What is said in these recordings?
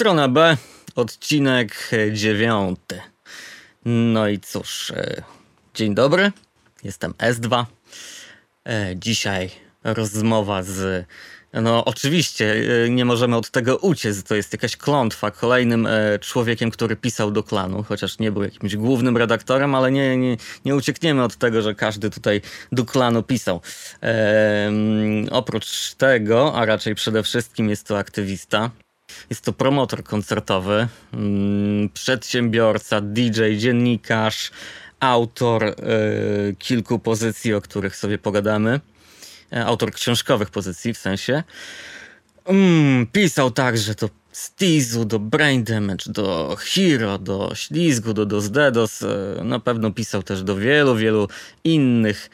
Strona B, odcinek dziewiąty. No i cóż, e, dzień dobry, jestem S2. E, dzisiaj rozmowa z. No, oczywiście, e, nie możemy od tego uciec. To jest jakaś klątwa. Kolejnym człowiekiem, który pisał do klanu, chociaż nie był jakimś głównym redaktorem, ale nie, nie, nie uciekniemy od tego, że każdy tutaj do klanu pisał. oprócz tego, a raczej przede wszystkim jest to aktywista, jest to promotor koncertowy, mm, przedsiębiorca, DJ, dziennikarz, autor e, kilku pozycji, o których sobie pogadamy. E, autor książkowych pozycji w sensie. Mm, pisał także to Stizu, do Brain Damage, do Hero, do Ślizgu, do Dos Dedos. E, na pewno pisał też do wielu, wielu innych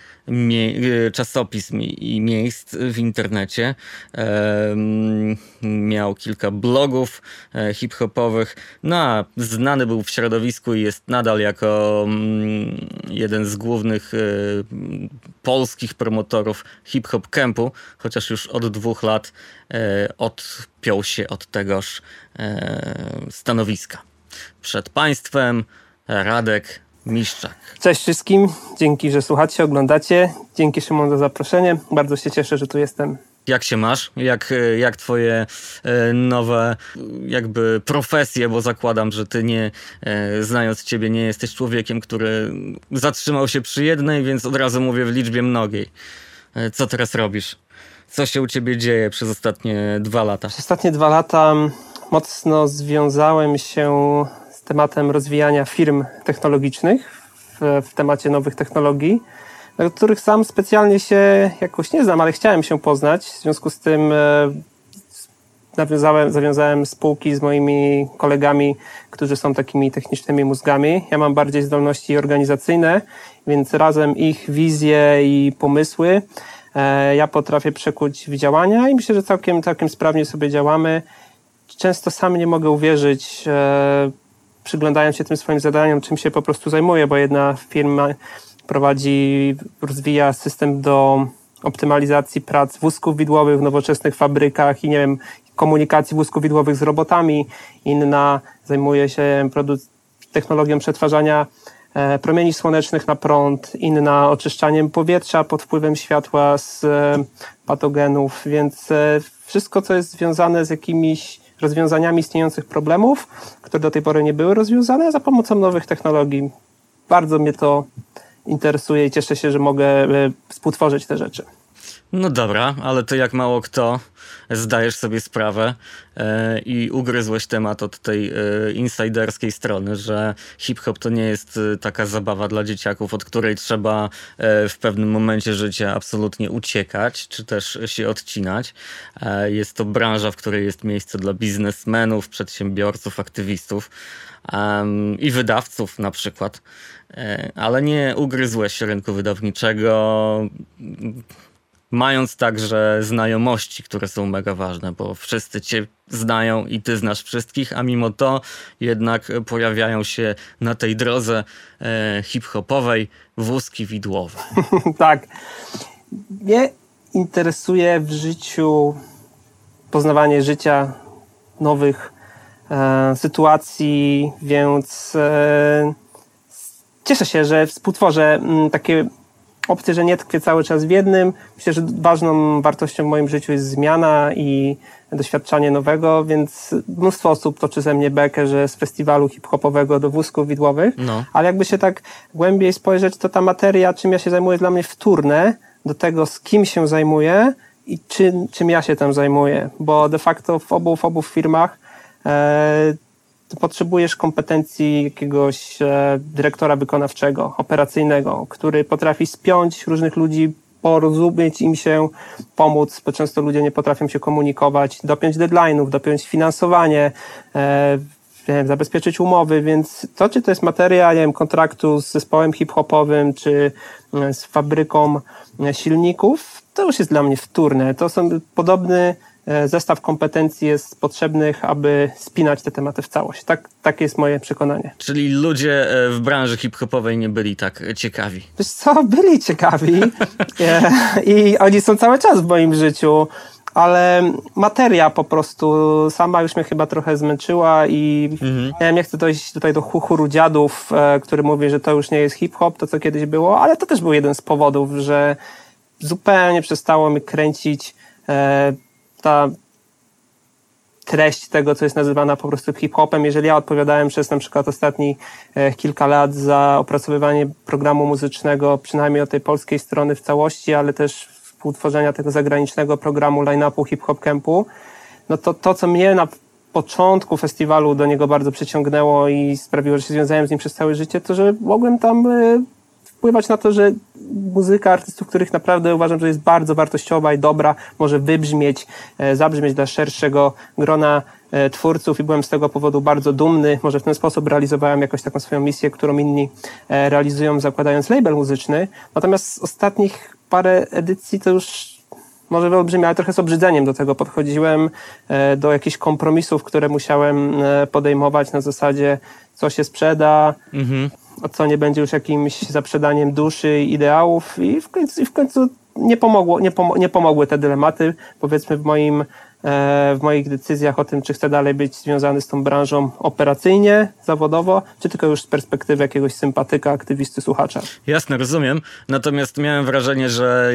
czasopism i miejsc w internecie. Miał kilka blogów e, hip-hopowych. No a znany był w środowisku i jest nadal jako mm, jeden z głównych polskich promotorów hip-hop campu, chociaż już od dwóch lat odpiął się od tegoż stanowiska. Przed Państwem Radek Miszczak. Cześć wszystkim, dzięki, że słuchacie, oglądacie. Dzięki Szymon za zaproszenie. Bardzo się cieszę, że tu jestem. Jak się masz? Jak, jak twoje e, nowe jakby profesje, bo zakładam, że ty nie, e, znając ciebie, nie jesteś człowiekiem, który zatrzymał się przy jednej, więc od razu mówię w liczbie mnogiej. E, co teraz robisz? Co się u ciebie dzieje przez ostatnie dwa lata? Przez ostatnie dwa lata mocno związałem się tematem rozwijania firm technologicznych w, w temacie nowych technologii, do których sam specjalnie się jakoś nie znam, ale chciałem się poznać. W związku z tym e, nawiązałem, zawiązałem spółki z moimi kolegami, którzy są takimi technicznymi mózgami. Ja mam bardziej zdolności organizacyjne, więc razem ich wizje i pomysły e, ja potrafię przekuć w działania i myślę, że całkiem, całkiem sprawnie sobie działamy często sam nie mogę uwierzyć, e, przyglądając się tym swoim zadaniom, czym się po prostu zajmuję, bo jedna firma prowadzi, rozwija system do optymalizacji prac wózków widłowych w nowoczesnych fabrykach i nie wiem, komunikacji wózków widłowych z robotami. Inna zajmuje się technologią przetwarzania e, promieni słonecznych na prąd, inna oczyszczaniem powietrza pod wpływem światła z e, patogenów, więc e, wszystko, co jest związane z jakimiś rozwiązaniami istniejących problemów, które do tej pory nie były rozwiązane za pomocą nowych technologii. Bardzo mnie to interesuje i cieszę się, że mogę e, współtworzyć te rzeczy. No dobra, ale ty jak mało kto zdajesz sobie sprawę e, i ugryzłeś temat od tej e, insiderskiej strony, że hip-hop to nie jest e, taka zabawa dla dzieciaków, od której trzeba e, w pewnym momencie życia absolutnie uciekać, czy też się odcinać. E, jest to branża, w której jest miejsce dla biznesmenów, przedsiębiorców, aktywistów i wydawców na przykład. E, ale nie ugryzłeś rynku wydawniczego mając także znajomości, które są mega ważne, bo wszyscy cię znają i ty znasz wszystkich, a mimo to jednak pojawiają się na tej drodze e, hip-hopowej wózki widłowe. tak. Mnie interesuje w życiu poznawanie życia, nowych e, sytuacji, więc e, cieszę się, że współtworzę m, mm, takie opcję, że nie tkwię cały czas w jednym. Myślę, że ważną wartością w moim życiu jest zmiana i doświadczanie nowego, więc mnóstwo osób toczy ze mnie bekę, że z festiwalu hip-hopowego do wózków widłowych, no. ale jakby się tak głębiej spojrzeć, to ta materia, czym ja się zajmuję, jest dla mnie wtórne do tego, z kim się zajmuję i czym, czym ja się tam zajmuję, bo de facto w obu, w obu firmach e, to potrzebujesz kompetencji jakiegoś e, dyrektora wykonawczego, operacyjnego, który potrafi spiąć różnych ludzi, porozumieć im się, pomóc, bo często ludzie nie potrafią się komunikować, dopiąć deadline'ów, dopiąć finansowanie, e, zabezpieczyć umowy, więc to, czy to jest materia, nie wiem, kontraktu z zespołem hip-hopowym, czy e, z fabryką silników, to już jest dla mnie wtórne. To są podobny E, zestaw kompetencji jest potrzebnych, aby spinać te tematy w całość. Tak, takie jest moje przekonanie. Czyli ludzie e, w branży hip-hopowej nie byli tak ciekawi? Wiesz co, byli ciekawi e, i oni są cały czas w moim życiu, ale materia po prostu sama już mnie chyba trochę zmęczyła i mhm. ja nie chcę dojść tutaj do chuchuru dziadów, e, który mówi, że to już nie jest hip-hop, to co kiedyś było, ale to też był jeden z powodów, że zupełnie przestało mi kręcić e, ta treść tego, co jest nazywana po prostu hip-hopem. Jeżeli ja odpowiadałem przez na przykład ostatni e, kilka lat za opracowywanie programu muzycznego, przynajmniej od tej polskiej strony w całości, ale też współtworzenia tego zagranicznego programu line-upu hip-hop campu, no to to, co mnie na początku festiwalu do niego bardzo przyciągnęło i sprawiło, że się związałem z nim przez całe życie, to że mogłem tam e, wpływać na to, że muzyka artystów, których naprawdę uważam, że jest bardzo wartościowa i dobra, może wybrzmieć, e, zabrzmieć dla szerszego grona e, twórców i byłem z tego powodu bardzo dumny. Może w ten sposób realizowałem jakoś taką swoją misję, którą inni e, realizują, zakładając label muzyczny. Natomiast z ostatnich parę edycji to już może wyolbrzymie, ale trochę z obrzydzeniem do tego podchodziłem, do jakichś kompromisów, które musiałem podejmować na zasadzie, co się sprzeda, mhm co nie będzie już jakimś zaprzedaniem duszy i ideałów i w końcu, i w końcu nie, pomogło, nie, pom nie pomogły te dylematy, powiedzmy w moim e, w moich decyzjach o tym, czy chcę dalej być związany z tą branżą operacyjnie, zawodowo, czy tylko już z perspektywy jakiegoś sympatyka, aktywisty, słuchacza. Jasne, rozumiem. Natomiast miałem wrażenie, że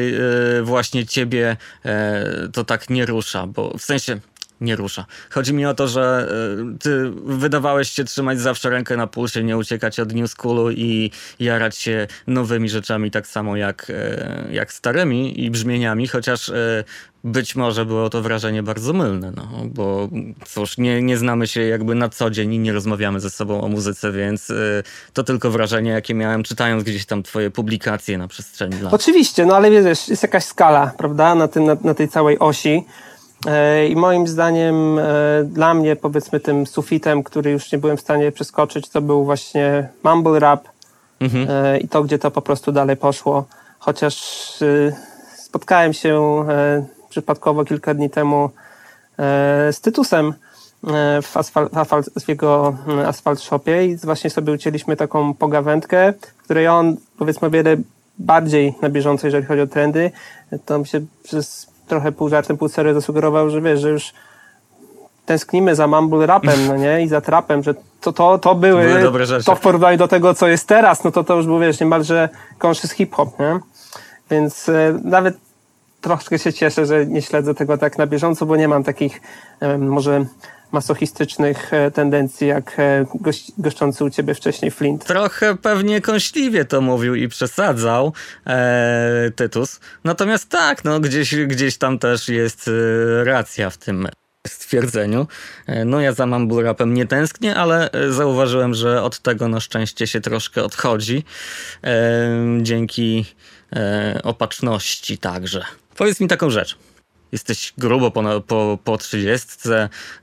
e, właśnie ciebie e, to tak nie rusza, bo w sensie nie rusza. Chodzi mi o to, że e, ty wydawałeś się trzymać zawsze rękę na pulsie, nie uciekać od New Schoolu i jarać się nowymi rzeczami tak samo jak, e, jak starymi i brzmieniami, chociaż e, być może było to wrażenie bardzo mylne, no, bo cóż, nie, nie znamy się jakby na co dzień i nie rozmawiamy ze sobą o muzyce, więc to tylko wrażenie, jakie miałem czytając gdzieś tam twoje publikacje na przestrzeni lat. Oczywiście, no ale wiesz, jest jakaś skala, prawda, na, tym, na, na tej całej osi. E, I moim zdaniem, e, dla mnie, powiedzmy, tym sufitem, który już nie byłem w stanie przeskoczyć, to był właśnie mumble rap mhm. E, i to, gdzie to po prostu dalej poszło. Chociaż spotkałem się przypadkowo kilka dni temu z Tytusem w, asfalt, w jego Asphalt Shopie i właśnie sobie ucięliśmy taką pogawędkę, w której on, powiedzmy, o wiele bardziej na bieżąco, jeżeli chodzi o trendy, to się przez trochę pół żartem, pół serio zasugerował, że wiesz, że już tęsknimy za mumble rapem, no nie? I za trapem, że to, to, to były, były dobre rzeczy. to w porównaniu do tego, co jest teraz, no to to już był, wiesz, niemalże conscious hip-hop, nie? Więc e, nawet troszkę się cieszę, że nie śledzę tego tak na bieżąco, bo nie mam takich e, może masochistycznych e, tendencji, jak e, gość, goszczący u ciebie wcześniej Flint. Trochę pewnie kąśliwie to mówił i przesadzał e, Tytus. Natomiast tak, no gdzieś, gdzieś tam też jest e, racja w tym stwierdzeniu. No ja za mumble rapem nie tęsknię, ale zauważyłem, że od tego na szczęście się troszkę odchodzi. E, dzięki e, opatrzności także. Powiedz mi taką rzecz jesteś grubo po, po, po 30,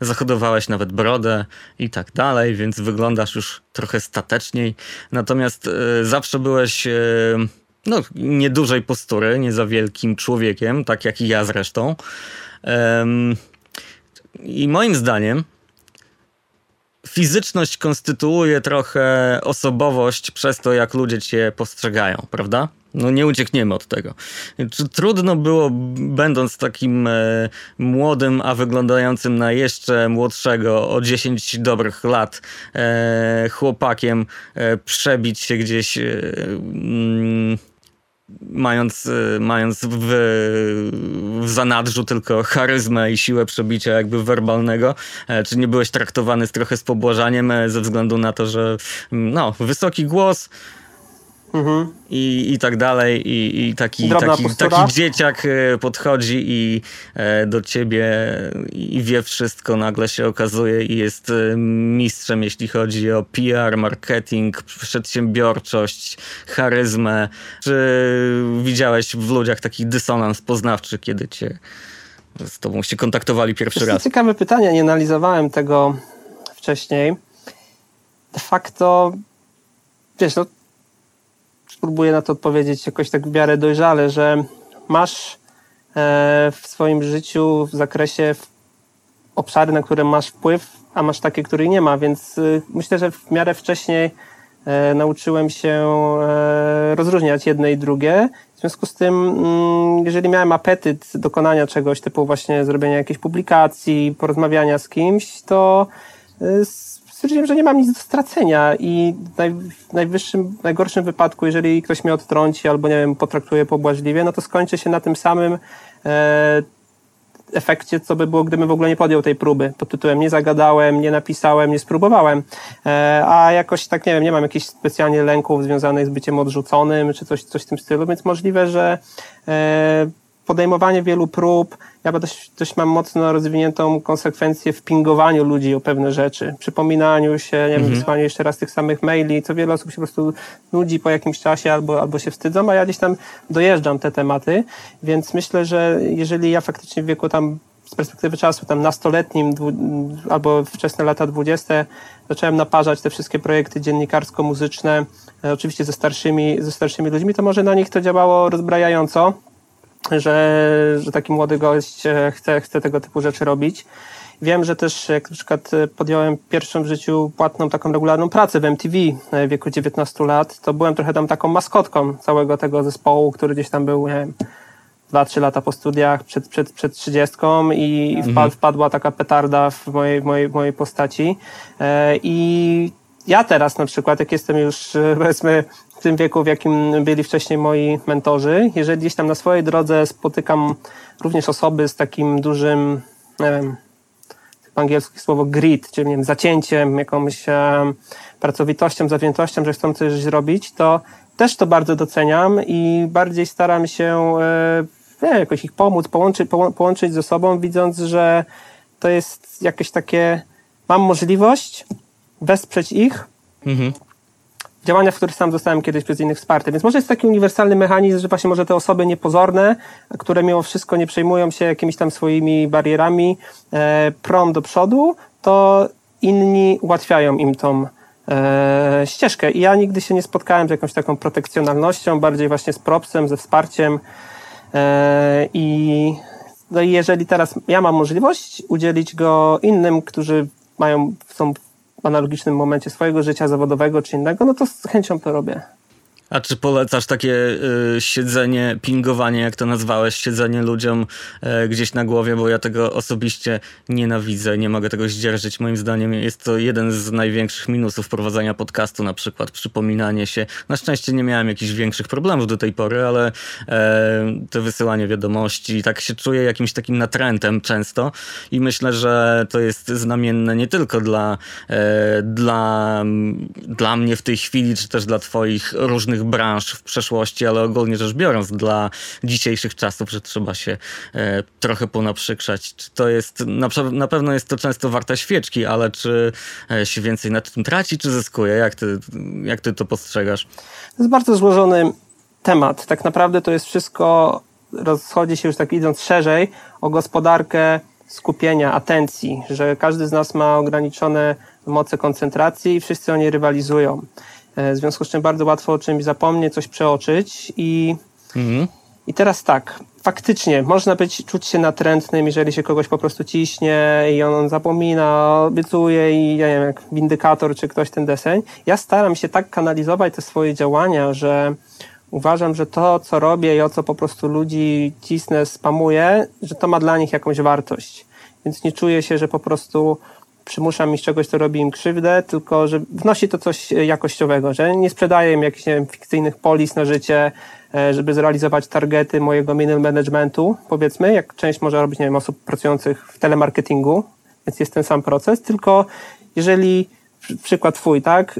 zachodowałeś nawet brodę i tak dalej, więc wyglądasz już trochę stateczniej. Natomiast y, zawsze byłeś y, no, niedużej postury, nie za wielkim człowiekiem, tak jak i ja zresztą. I moim zdaniem fizyczność konstytuuje trochę osobowość przez to, jak ludzie cię postrzegają, prawda? No nie uciekniemy od tego. Czy trudno było, będąc takim e, młodym, a wyglądającym na jeszcze młodszego o 10 dobrych lat e, chłopakiem e, przebić się gdzieś mm, mając, e, mając w, w zanadrzu tylko charyzmę i siłę przebicia jakby werbalnego, e, czy nie byłeś traktowany z trochę z pobłażaniem e, ze względu na to, że no, wysoki głos, Mhm. I, i tak dalej. I, i taki, taki, taki dzieciak e, podchodzi i e, do ciebie i wie wszystko, nagle się okazuje i jest e, mistrzem, jeśli chodzi o PR, marketing, przedsiębiorczość, charyzmę. Czy widziałeś w ludziach taki dysonans poznawczy, kiedy cię z tobą się kontaktowali pierwszy raz? Ciekawe pytanie, nie analizowałem tego wcześniej. De facto, wiesz, no spróbuję na to odpowiedzieć jakoś tak w miarę dojrzale, że masz e, w swoim życiu w zakresie obszary, na które masz wpływ, a masz takie, których nie ma, więc y, myślę, że w miarę wcześniej e, nauczyłem się e, rozróżniać jedne i drugie. W związku z tym, mm, jeżeli miałem apetyt dokonania czegoś typu właśnie zrobienia jakiejś publikacji, porozmawiania z kimś, to stwierdziłem, że nie mam nic do stracenia i w najwyższym, najgorszym wypadku, jeżeli ktoś mnie odtrąci albo, nie wiem, potraktuje pobłażliwie, no to skończy się na tym samym e, efekcie, co by było, gdybym w ogóle nie podjął tej próby. Pod tytułem nie zagadałem, nie napisałem, nie spróbowałem. E, a jakoś tak, nie wiem, nie mam jakichś specjalnie lęków związanych z byciem odrzuconym, czy coś, coś w tym stylu, więc możliwe, że e, podejmowanie wielu prób, ja dość, dość mam mocno rozwiniętą konsekwencję w pingowaniu ludzi o pewne rzeczy, przypominaniu się, nie mhm. wiem, wysłaniu jeszcze raz tych samych maili, co wiele osób się po prostu nudzi po jakimś czasie albo, albo się wstydzą, a ja gdzieś tam dojeżdżam te tematy, więc myślę, że jeżeli ja faktycznie w wieku tam z perspektywy czasu, tam nastoletnim albo wczesne lata dwudzieste, zacząłem naparzać te wszystkie projekty dziennikarsko-muzyczne, e, oczywiście ze starszymi, ze starszymi ludźmi, to może na nich to działało rozbrajająco, że, że taki młody gość e, chce, chce tego typu rzeczy robić. Wiem, że też jak na przykład podjąłem pierwszą w życiu płatną taką regularną pracę w MTV e, w wieku 19 lat, to byłem trochę tam taką maskotką całego tego zespołu, który gdzieś tam był, nie wiem, 2-3 lata po studiach przed, przed, przed 30 i mhm. wpadła taka petarda w mojej, mojej, mojej postaci. E, I ja teraz na przykład, jak jestem już powiedzmy w tym wieku, w jakim byli wcześniej moi mentorzy, jeżeli gdzieś tam na swojej drodze spotykam również osoby z takim dużym, nie wiem, po angielsku słowo grit, czyli nie wiem, zacięciem, jakąś e, pracowitością, zawziętością, że chcą coś zrobić, to też to bardzo doceniam i bardziej staram się e, nie, jakoś ich pomóc, połączyć, połączyć ze sobą, widząc, że to jest jakieś takie, mam możliwość wesprzeć ich, mhm działania, w których sam zostałem kiedyś przez innych wsparty. Więc może jest taki uniwersalny mechanizm, że właśnie może te osoby niepozorne, które mimo wszystko nie przejmują się jakimiś tam swoimi barierami, e, prom do przodu, to inni ułatwiają im tą e, ścieżkę. I ja nigdy się nie spotkałem z jakąś taką protekcjonalnością, bardziej właśnie z propsem, ze wsparciem. E, I no i jeżeli teraz ja mam możliwość udzielić go innym, którzy mają, są analogicznym momencie swojego życia zawodowego czy innego, no to z chęcią to robię. A czy polecasz takie y, siedzenie, pingowanie, jak to nazwałeś, siedzenie ludziom y, gdzieś na głowie, bo ja tego osobiście nienawidzę, nie mogę tego zdzierżyć. Moim zdaniem jest to jeden z największych minusów prowadzenia podcastu, na przykład przypominanie się. Na szczęście nie miałem jakichś większych problemów do tej pory, ale y, to wysyłanie wiadomości, tak się czuję jakimś takim natrętem często i myślę, że to jest znamienne nie tylko dla, e, dla, dla mnie w tej chwili, czy też dla twoich różnych różnych branż w przeszłości, ale ogólnie rzecz biorąc dla dzisiejszych czasów, że trzeba się e, trochę ponaprzykrzać. Czy to jest, na, na pewno jest to często warta świeczki, ale czy e, się więcej na tym traci, czy zyskuje? Jak ty, jak ty to postrzegasz? To jest bardzo złożony temat. Tak naprawdę to jest wszystko, rozchodzi się już tak idąc szerzej, o gospodarkę skupienia, atencji, że każdy z nas ma ograniczone moce koncentracji i wszyscy oni rywalizują. E, w związku z czym bardzo łatwo o czymś zapomnieć, coś przeoczyć i, mhm. i teraz tak, faktycznie można być, czuć się natrętnym, jeżeli się kogoś po prostu ciśnie i on, on zapomina, obiecuje i ja nie wiem, jak windykator czy ktoś ten deseń. Ja staram się tak kanalizować te swoje działania, że uważam, że to, co robię i o co po prostu ludzi cisnę, spamuję, że to ma dla nich jakąś wartość. Więc nie czuję się, że po prostu przymuszam ich czegoś, co robi im krzywdę, tylko że wnosi to coś jakościowego, że nie sprzedaję im jakichś wiem, fikcyjnych polis na życie, e, żeby zrealizować targety mojego middle managementu, powiedzmy, jak część może robić, nie wiem, osób pracujących w telemarketingu, więc jest ten sam proces, tylko jeżeli przykład twój, tak,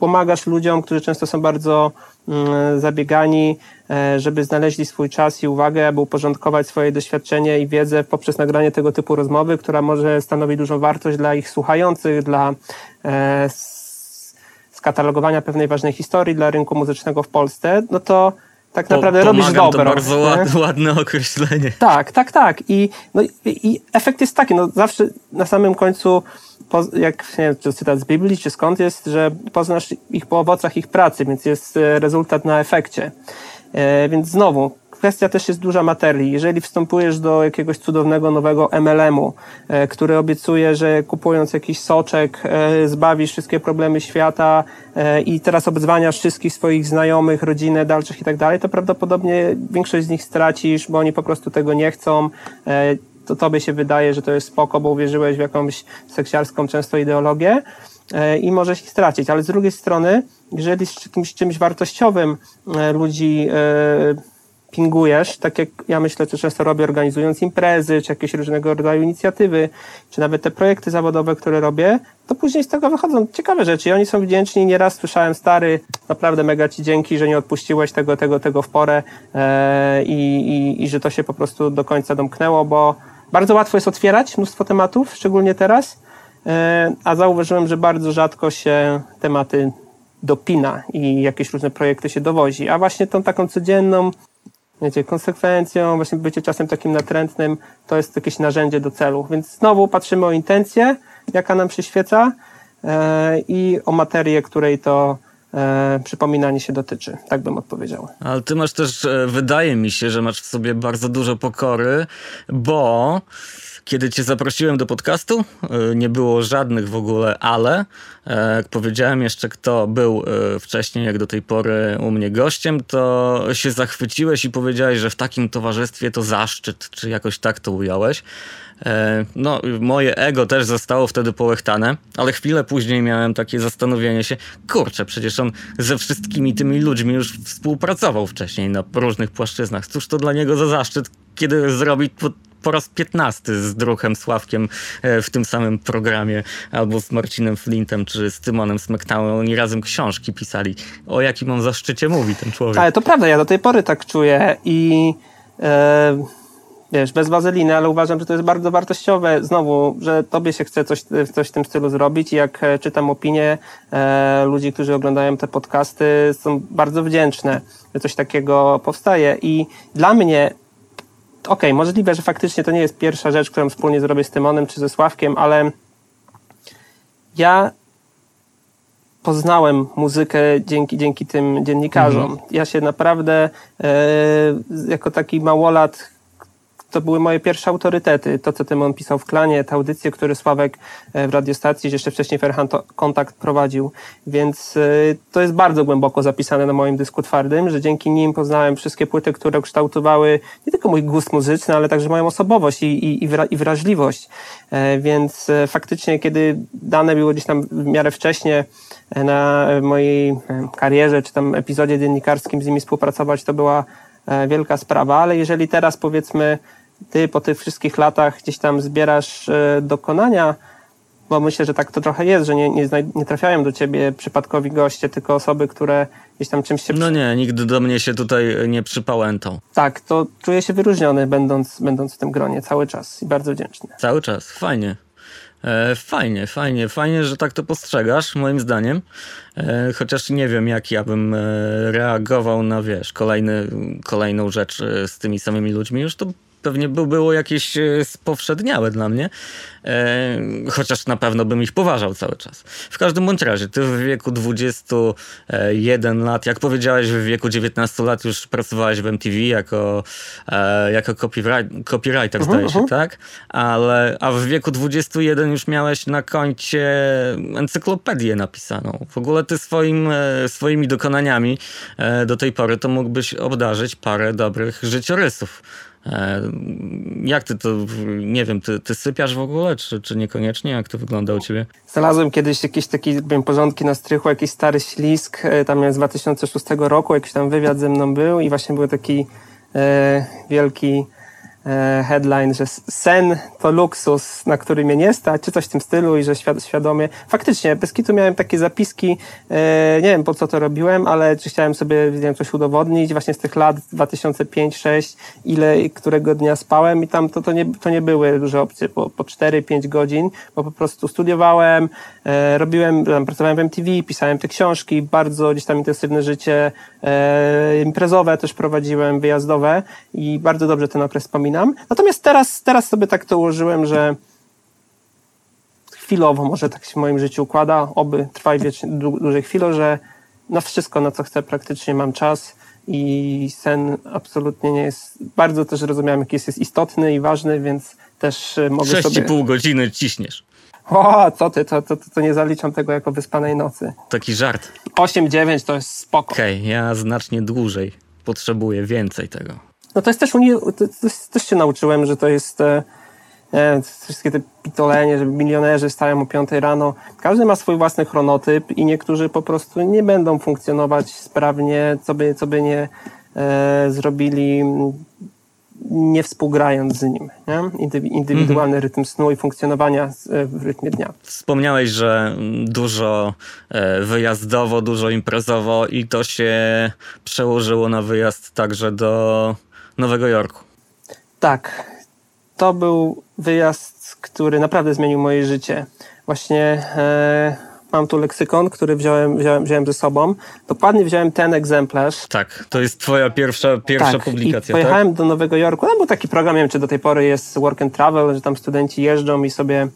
pomagasz ludziom, którzy często są bardzo mm, zabiegani, e, żeby znaleźli swój czas i uwagę, aby uporządkować swoje doświadczenie i wiedzę poprzez nagranie tego typu rozmowy, która może stanowić dużą wartość dla ich słuchających, dla e, skatalogowania pewnej ważnej historii dla rynku muzycznego w Polsce, no to tak po, naprawdę robisz dobro. To bardzo ładne, ładne określenie. Tak, tak, tak. I, no, i efekt jest taki, no zawsze na samym końcu jak nie wiem, czy cytat z Biblii, czy skąd jest, że poznasz ich po owocach ich pracy, więc jest e, rezultat na efekcie. E, więc znowu, kwestia też jest duża materii. Jeżeli wstępujesz do jakiegoś cudownego nowego MLM-u, e, który obiecuje, że kupując jakiś soczek zbawisz wszystkie problemy świata i teraz obdzwaniasz wszystkich swoich znajomych, rodzinę, dalszych i tak dalej, to prawdopodobnie większość z nich stracisz, bo oni po prostu tego nie chcą. To tobie się wydaje, że to jest spoko, bo uwierzyłeś w jakąś seksjarską często ideologię e, i możesz ich stracić. Ale z drugiej strony, jeżeli z czymś, czymś wartościowym e, ludzi e, pingujesz, tak jak ja myślę, co często robię, organizując imprezy, czy jakieś różnego rodzaju inicjatywy, czy nawet te projekty zawodowe, które robię, to później z tego wychodzą ciekawe rzeczy i oni są wdzięczni. Nieraz słyszałem, stary, naprawdę mega ci dzięki, że nie odpuściłeś tego, tego, tego w porę i, i, i że to się po prostu do końca domknęło, bo bardzo łatwo jest otwierać mnóstwo tematów, szczególnie teraz, e, a zauważyłem, że bardzo rzadko się tematy dopina i jakieś różne projekty się dowozi, a właśnie tą taką codzienną wiecie, konsekwencją, właśnie bycie czasem takim natrętnym, to jest jakieś narzędzie do celu. Więc znowu patrzymy o intencję, jaka nam przyświeca e, i o materię, której to e, przypominanie się dotyczy. Tak bym odpowiedział. Ale ty masz też, e, wydaje mi się, że masz w sobie bardzo dużo pokory, bo kiedy cię zaprosiłem do podcastu, e, nie było żadnych w ogóle ale. E, jak powiedziałem jeszcze, kto był e, wcześniej, jak do tej pory u mnie gościem, to się zachwyciłeś i powiedziałeś, że w takim towarzystwie to zaszczyt, czy jakoś tak to ująłeś. No, moje ego też zostało wtedy połechtane, ale chwilę później miałem takie zastanowienie się, kurczę, przecież on ze wszystkimi tymi ludźmi już współpracował wcześniej na różnych płaszczyznach. Cóż to dla niego za zaszczyt, kiedy zrobi po raz piętnasty z Druchem Sławkiem e, w tym samym programie, albo z Marcinem Flintem, czy z Tymonem Smektałem. Oni razem książki pisali. O jakim on zaszczycie mówi ten człowiek. Ale to prawda, ja do tej pory tak czuję i e, wiesz, bez wazeliny, ale uważam, że to jest bardzo wartościowe. Znowu, że tobie się chce coś, coś w tym stylu zrobić i jak e, czytam opinie ludzi, którzy oglądają te podcasty, są bardzo wdzięczne, że coś takiego powstaje i dla mnie okej, okay, możliwe, że faktycznie to nie jest pierwsza rzecz, którą wspólnie zrobię z Tymonem czy ze Sławkiem, ale ja poznałem muzykę dzięki, dzięki tym dziennikarzom. Mhm. Ja się naprawdę e, jako taki małolat to były moje pierwsze autorytety. To, co Tymon pisał w Klanie, te audycje, które Sławek e, w radiostacji, jeszcze wcześniej Ferhan Kontakt prowadził. Więc e, to jest bardzo głęboko zapisane na moim dysku twardym, że dzięki nim poznałem wszystkie płyty, które kształtowały nie tylko mój gust muzyczny, ale także moją osobowość i, i, i wrażliwość. E, więc faktycznie, kiedy dane było gdzieś tam w miarę wcześnie na mojej karierze, czy tam epizodzie dziennikarskim z nimi współpracować, to była wielka sprawa, ale jeżeli teraz powiedzmy ty po tych wszystkich latach gdzieś tam zbierasz e, dokonania, bo myślę, że tak to trochę jest, że nie, nie, nie trafiają do ciebie przypadkowi goście, tylko osoby, które gdzieś tam czymś się... No nie, nigdy do mnie się tutaj nie przypałętą. Tak, to czuję się wyróżniony, będąc, będąc w tym gronie cały czas i bardzo wdzięczny. Cały czas, fajnie. E, fajnie, fajnie, fajnie, że tak to postrzegasz, moim zdaniem. E, chociaż nie wiem, jak ja bym reagował na, wiesz, kolejny, kolejną rzecz z tymi samymi ludźmi. Już to pewnie by było jakieś e, spowszedniałe dla mnie, e, chociaż na pewno bym ich poważał cały czas. W każdym bądź razie, ty w wieku 21 lat, jak powiedziałeś, w wieku 19 lat już pracowałeś w MTV jako, e, jako copyright, copywriter, zdaje się, uh -huh. tak? Ale, a w wieku 21 już miałeś na koncie encyklopedię napisaną. W ogóle ty swoim, swoimi dokonaniami do tej pory to mógłbyś obdarzyć parę dobrych życiorysów. E, jak ty to, nie wiem, ty, ty sypiasz w ogóle, czy, czy niekoniecznie? Jak to wygląda u ciebie? Znalazłem kiedyś jakieś takie wiem, porządki na strychu, jakiś stary ślisk, e, tam z 2006 roku, jakiś tam wywiad ze mną był i właśnie był taki e, wielki headline, że sen to luksus, na który mnie nie stać, czy coś w tym stylu i że świadomie. Faktycznie, bez kitu miałem takie zapiski, e, nie wiem po co to robiłem, ale czy chciałem sobie wiem, coś udowodnić właśnie z tych lat 2005-2006, ile którego dnia spałem i tam to, to, nie, to nie były duże opcje, po, po 4-5 godzin, bo po prostu studiowałem, e, robiłem, pracowałem w MTV, pisałem te książki, bardzo gdzieś tam intensywne życie imprezowe też prowadziłem, wyjazdowe i bardzo dobrze ten okres pamiętam Natomiast teraz, teraz sobie tak to ułożyłem, że chwilowo może tak się w moim życiu układa, oby trwa wiecznie, dłużej chwilę, że na wszystko, na co chcę praktycznie mam czas i sen absolutnie nie jest, bardzo też rozumiałem, jaki jest, jest istotny i ważny, więc też e, mogę 6,5 sobie... 6,5 godziny ciśniesz. O, co ty, to, to, to nie zaliczam tego jako wyspanej nocy. Taki żart. 8-9 to jest spoko. Okej, okay, ja znacznie dłużej potrzebuję więcej tego. No to jest też, to, to też się nauczyłem, że to jest e, e, wszystkie te pitolenie, że milionerzy stają o 5 rano. Każdy ma swój własny chronotyp i niektórzy po prostu nie będą funkcjonować sprawnie, co by, co by nie e, zrobili nie współgrając z nim. Nie? Indywidualny mhm. rytm snu i funkcjonowania e, w rytmie dnia. Wspomniałeś, że dużo wyjazdowo, dużo imprezowo i to się przełożyło na wyjazd także do Nowego Jorku. Tak. To był wyjazd, który naprawdę zmienił moje życie. Właśnie e, Mam tu leksykon, który wziąłem, wziąłem, wziąłem ze sobą. Dokładnie wziąłem ten egzemplarz. Tak, to jest twoja pierwsza, pierwsza tak, publikacja, i pojechałem tak? do Nowego Jorku. Tam był taki program, nie wiem, czy do tej pory jest Work and Travel, że tam studenci jeżdżą i sobie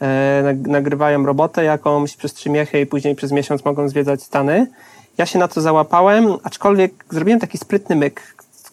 e, nagrywają robotę jakąś przez trzy miechy i później przez miesiąc mogą zwiedzać Stany. Ja się na to załapałem, aczkolwiek zrobiłem taki sprytny myk,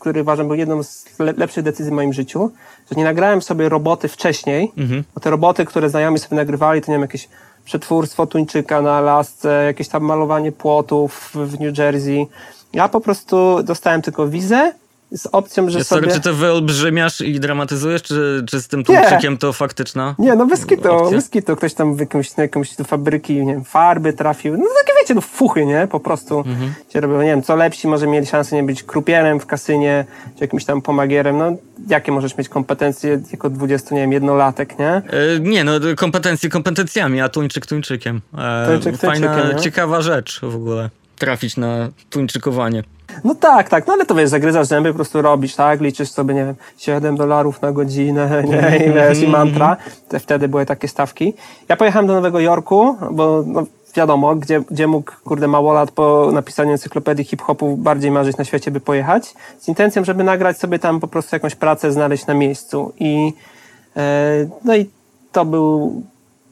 który uważam był jedną z lepszych decyzji w moim życiu, że nie nagrałem sobie roboty wcześniej, mhm. bo te roboty, które znajomi sobie nagrywali, to nie wiem, jakieś przetwórstwo tuńczyka na Alasce, jakieś tam malowanie płotów w New Jersey. Ja po prostu dostałem tylko wizę z opcją, że ja, sobie... Sorry, czy to wyolbrzymiasz i dramatyzujesz, czy, czy z tym tuńczykiem nie. to faktyczna Nie, no wyski to ktoś tam w jakimś, na jakąś fabryki, nie wiem, farby trafił. No takie wiecie, no fuchy, nie? Po prostu mhm. się robią, nie wiem, co lepsi, może mieli szansę nie być krupierem w kasynie, czy jakimś tam pomagierem, no jakie możesz mieć kompetencje jako 20, nie wiem, jednolatek, nie? E, nie, no kompetencje kompetencjami, a tuńczyk tuńczykiem. E, tuńczyk Fajna, tuńczykiem, ciekawa rzecz w ogóle, trafić na tuńczykowanie. No tak, tak, no ale to wiesz, zagryzasz zęby, po prostu robisz, tak, liczysz sobie, nie wiem, 7 dolarów na godzinę, nie, i wiesz, i mantra. Te, wtedy były takie stawki. Ja pojechałem do Nowego Jorku, bo no, wiadomo, gdzie, gdzie mógł, kurde, małolat po napisaniu encyklopedii hip-hopu bardziej marzyć na świecie, by pojechać, z intencją, żeby nagrać sobie tam po prostu jakąś pracę, znaleźć na miejscu i e, no i to był,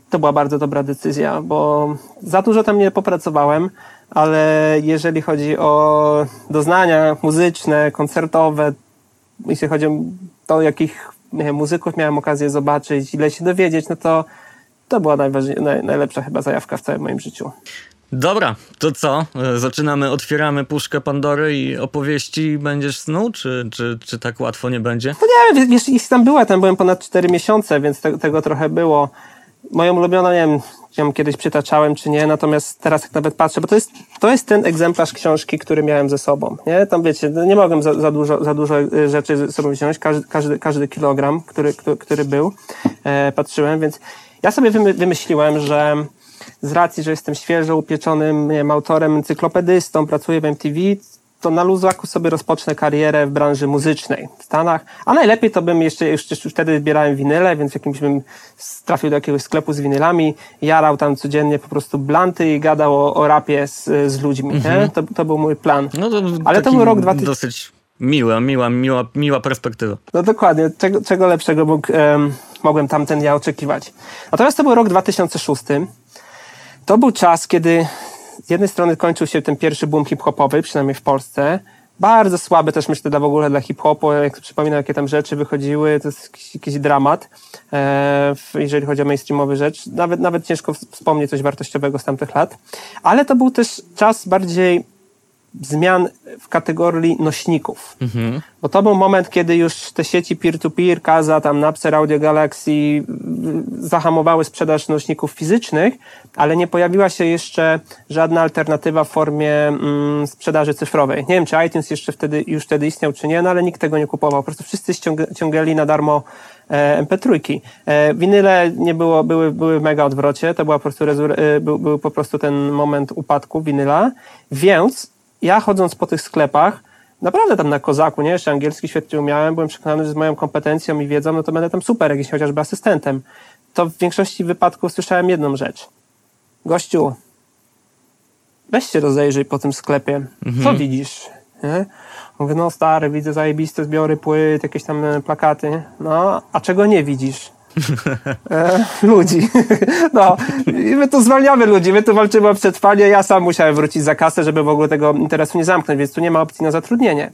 to była bardzo dobra decyzja, bo za dużo tam nie popracowałem, ale jeżeli chodzi o doznania muzyczne, koncertowe, jeśli chodzi o to, jakich wiem, muzyków miałem okazję zobaczyć, ile się dowiedzieć, no to to była naj, najlepsza chyba zajawka w całym moim życiu. Dobra, to co? Zaczynamy, otwieramy puszkę Pandory i opowieści będziesz snuł, czy, czy, czy tak łatwo nie będzie? No nie, wiesz, jeśli tam była, tam byłem ponad 4 miesiące, więc te, tego trochę było. Moją ulubioną, nie wiem, ją kiedyś przytaczałem, czy nie, natomiast teraz jak nawet patrzę, bo to jest, to jest ten egzemplarz książki, który miałem ze sobą, nie? Tam wiecie, no nie mogłem za, za dużo, za dużo y, rzeczy ze sobą wziąć, każdy, każdy, każdy kilogram, który, który, który był, e, patrzyłem, więc ja sobie wymyśliłem, że z racji, że jestem świeżo upieczonym nie wiem, autorem, encyklopedystą, pracuję w MTV, to na luzaku sobie rozpocznę karierę w branży muzycznej w Stanach. A najlepiej to bym jeszcze, jeszcze już wtedy zbierałem winyle, więc jakimś bym trafił do jakiegoś sklepu z winylami, jarał tam codziennie po prostu blanty i gadał o, o rapie z, z ludźmi. Mhm. To, to był mój plan. No to Ale to był rok 2000. Dosyć miła, miła, miła, miła perspektywa. No dokładnie. Czego, czego lepszego mógł, um, mogłem tamten ja oczekiwać. Natomiast to był rok 2006. To był czas, kiedy z jednej strony kończył się ten pierwszy boom hip-hopowy, przynajmniej w Polsce. Bardzo słaby też myślę dla w ogóle dla hip-hopu, jak przypominam jakie tam rzeczy wychodziły, to jest jakiś, jakiś dramat, e, jeżeli chodzi o mainstreamowy rzecz. Nawet, nawet ciężko wspomnieć coś wartościowego z tamtych lat. Ale to był też czas bardziej zmian w kategorii nośników. Mhm. Bo to był moment, kiedy już te sieci peer-to-peer, Kaza, tam Napster, Audio Galaxy zahamowały sprzedaż nośników fizycznych, ale nie pojawiła się jeszcze żadna alternatywa w formie mm, sprzedaży cyfrowej. Nie wiem, czy iTunes jeszcze wtedy, już wtedy istniał, czy nie, no ale nikt tego nie kupował. Po prostu wszyscy ściągali na darmo e, MP3. E, winyle nie było, były, były mega odwrocie, to była po prostu e, był, był po prostu ten moment upadku winyla, więc ja chodząc po tych sklepach, naprawdę tam na kozaku, nie? Jeszcze angielski świetnie umiałem, byłem przekonany, że z moją kompetencją i wiedzą, no to będę tam super, jakiś chociażby asystentem. To w większości wypadków słyszałem jedną rzecz. Gościu, weź się rozejrzyj po tym sklepie. Mhm. Co widzisz? Nie? Mówię, no stary, widzę zajebiste zbiory płyt, jakieś tam plakaty. Nie? No, a czego nie widzisz? E, ludzi. No, i my tu zwalniamy ludzi, my tu walczymy o przetrwanie. Ja sam musiałem wrócić za kasę, żeby w ogóle tego interesu nie zamknąć, więc tu nie ma opcji na zatrudnienie.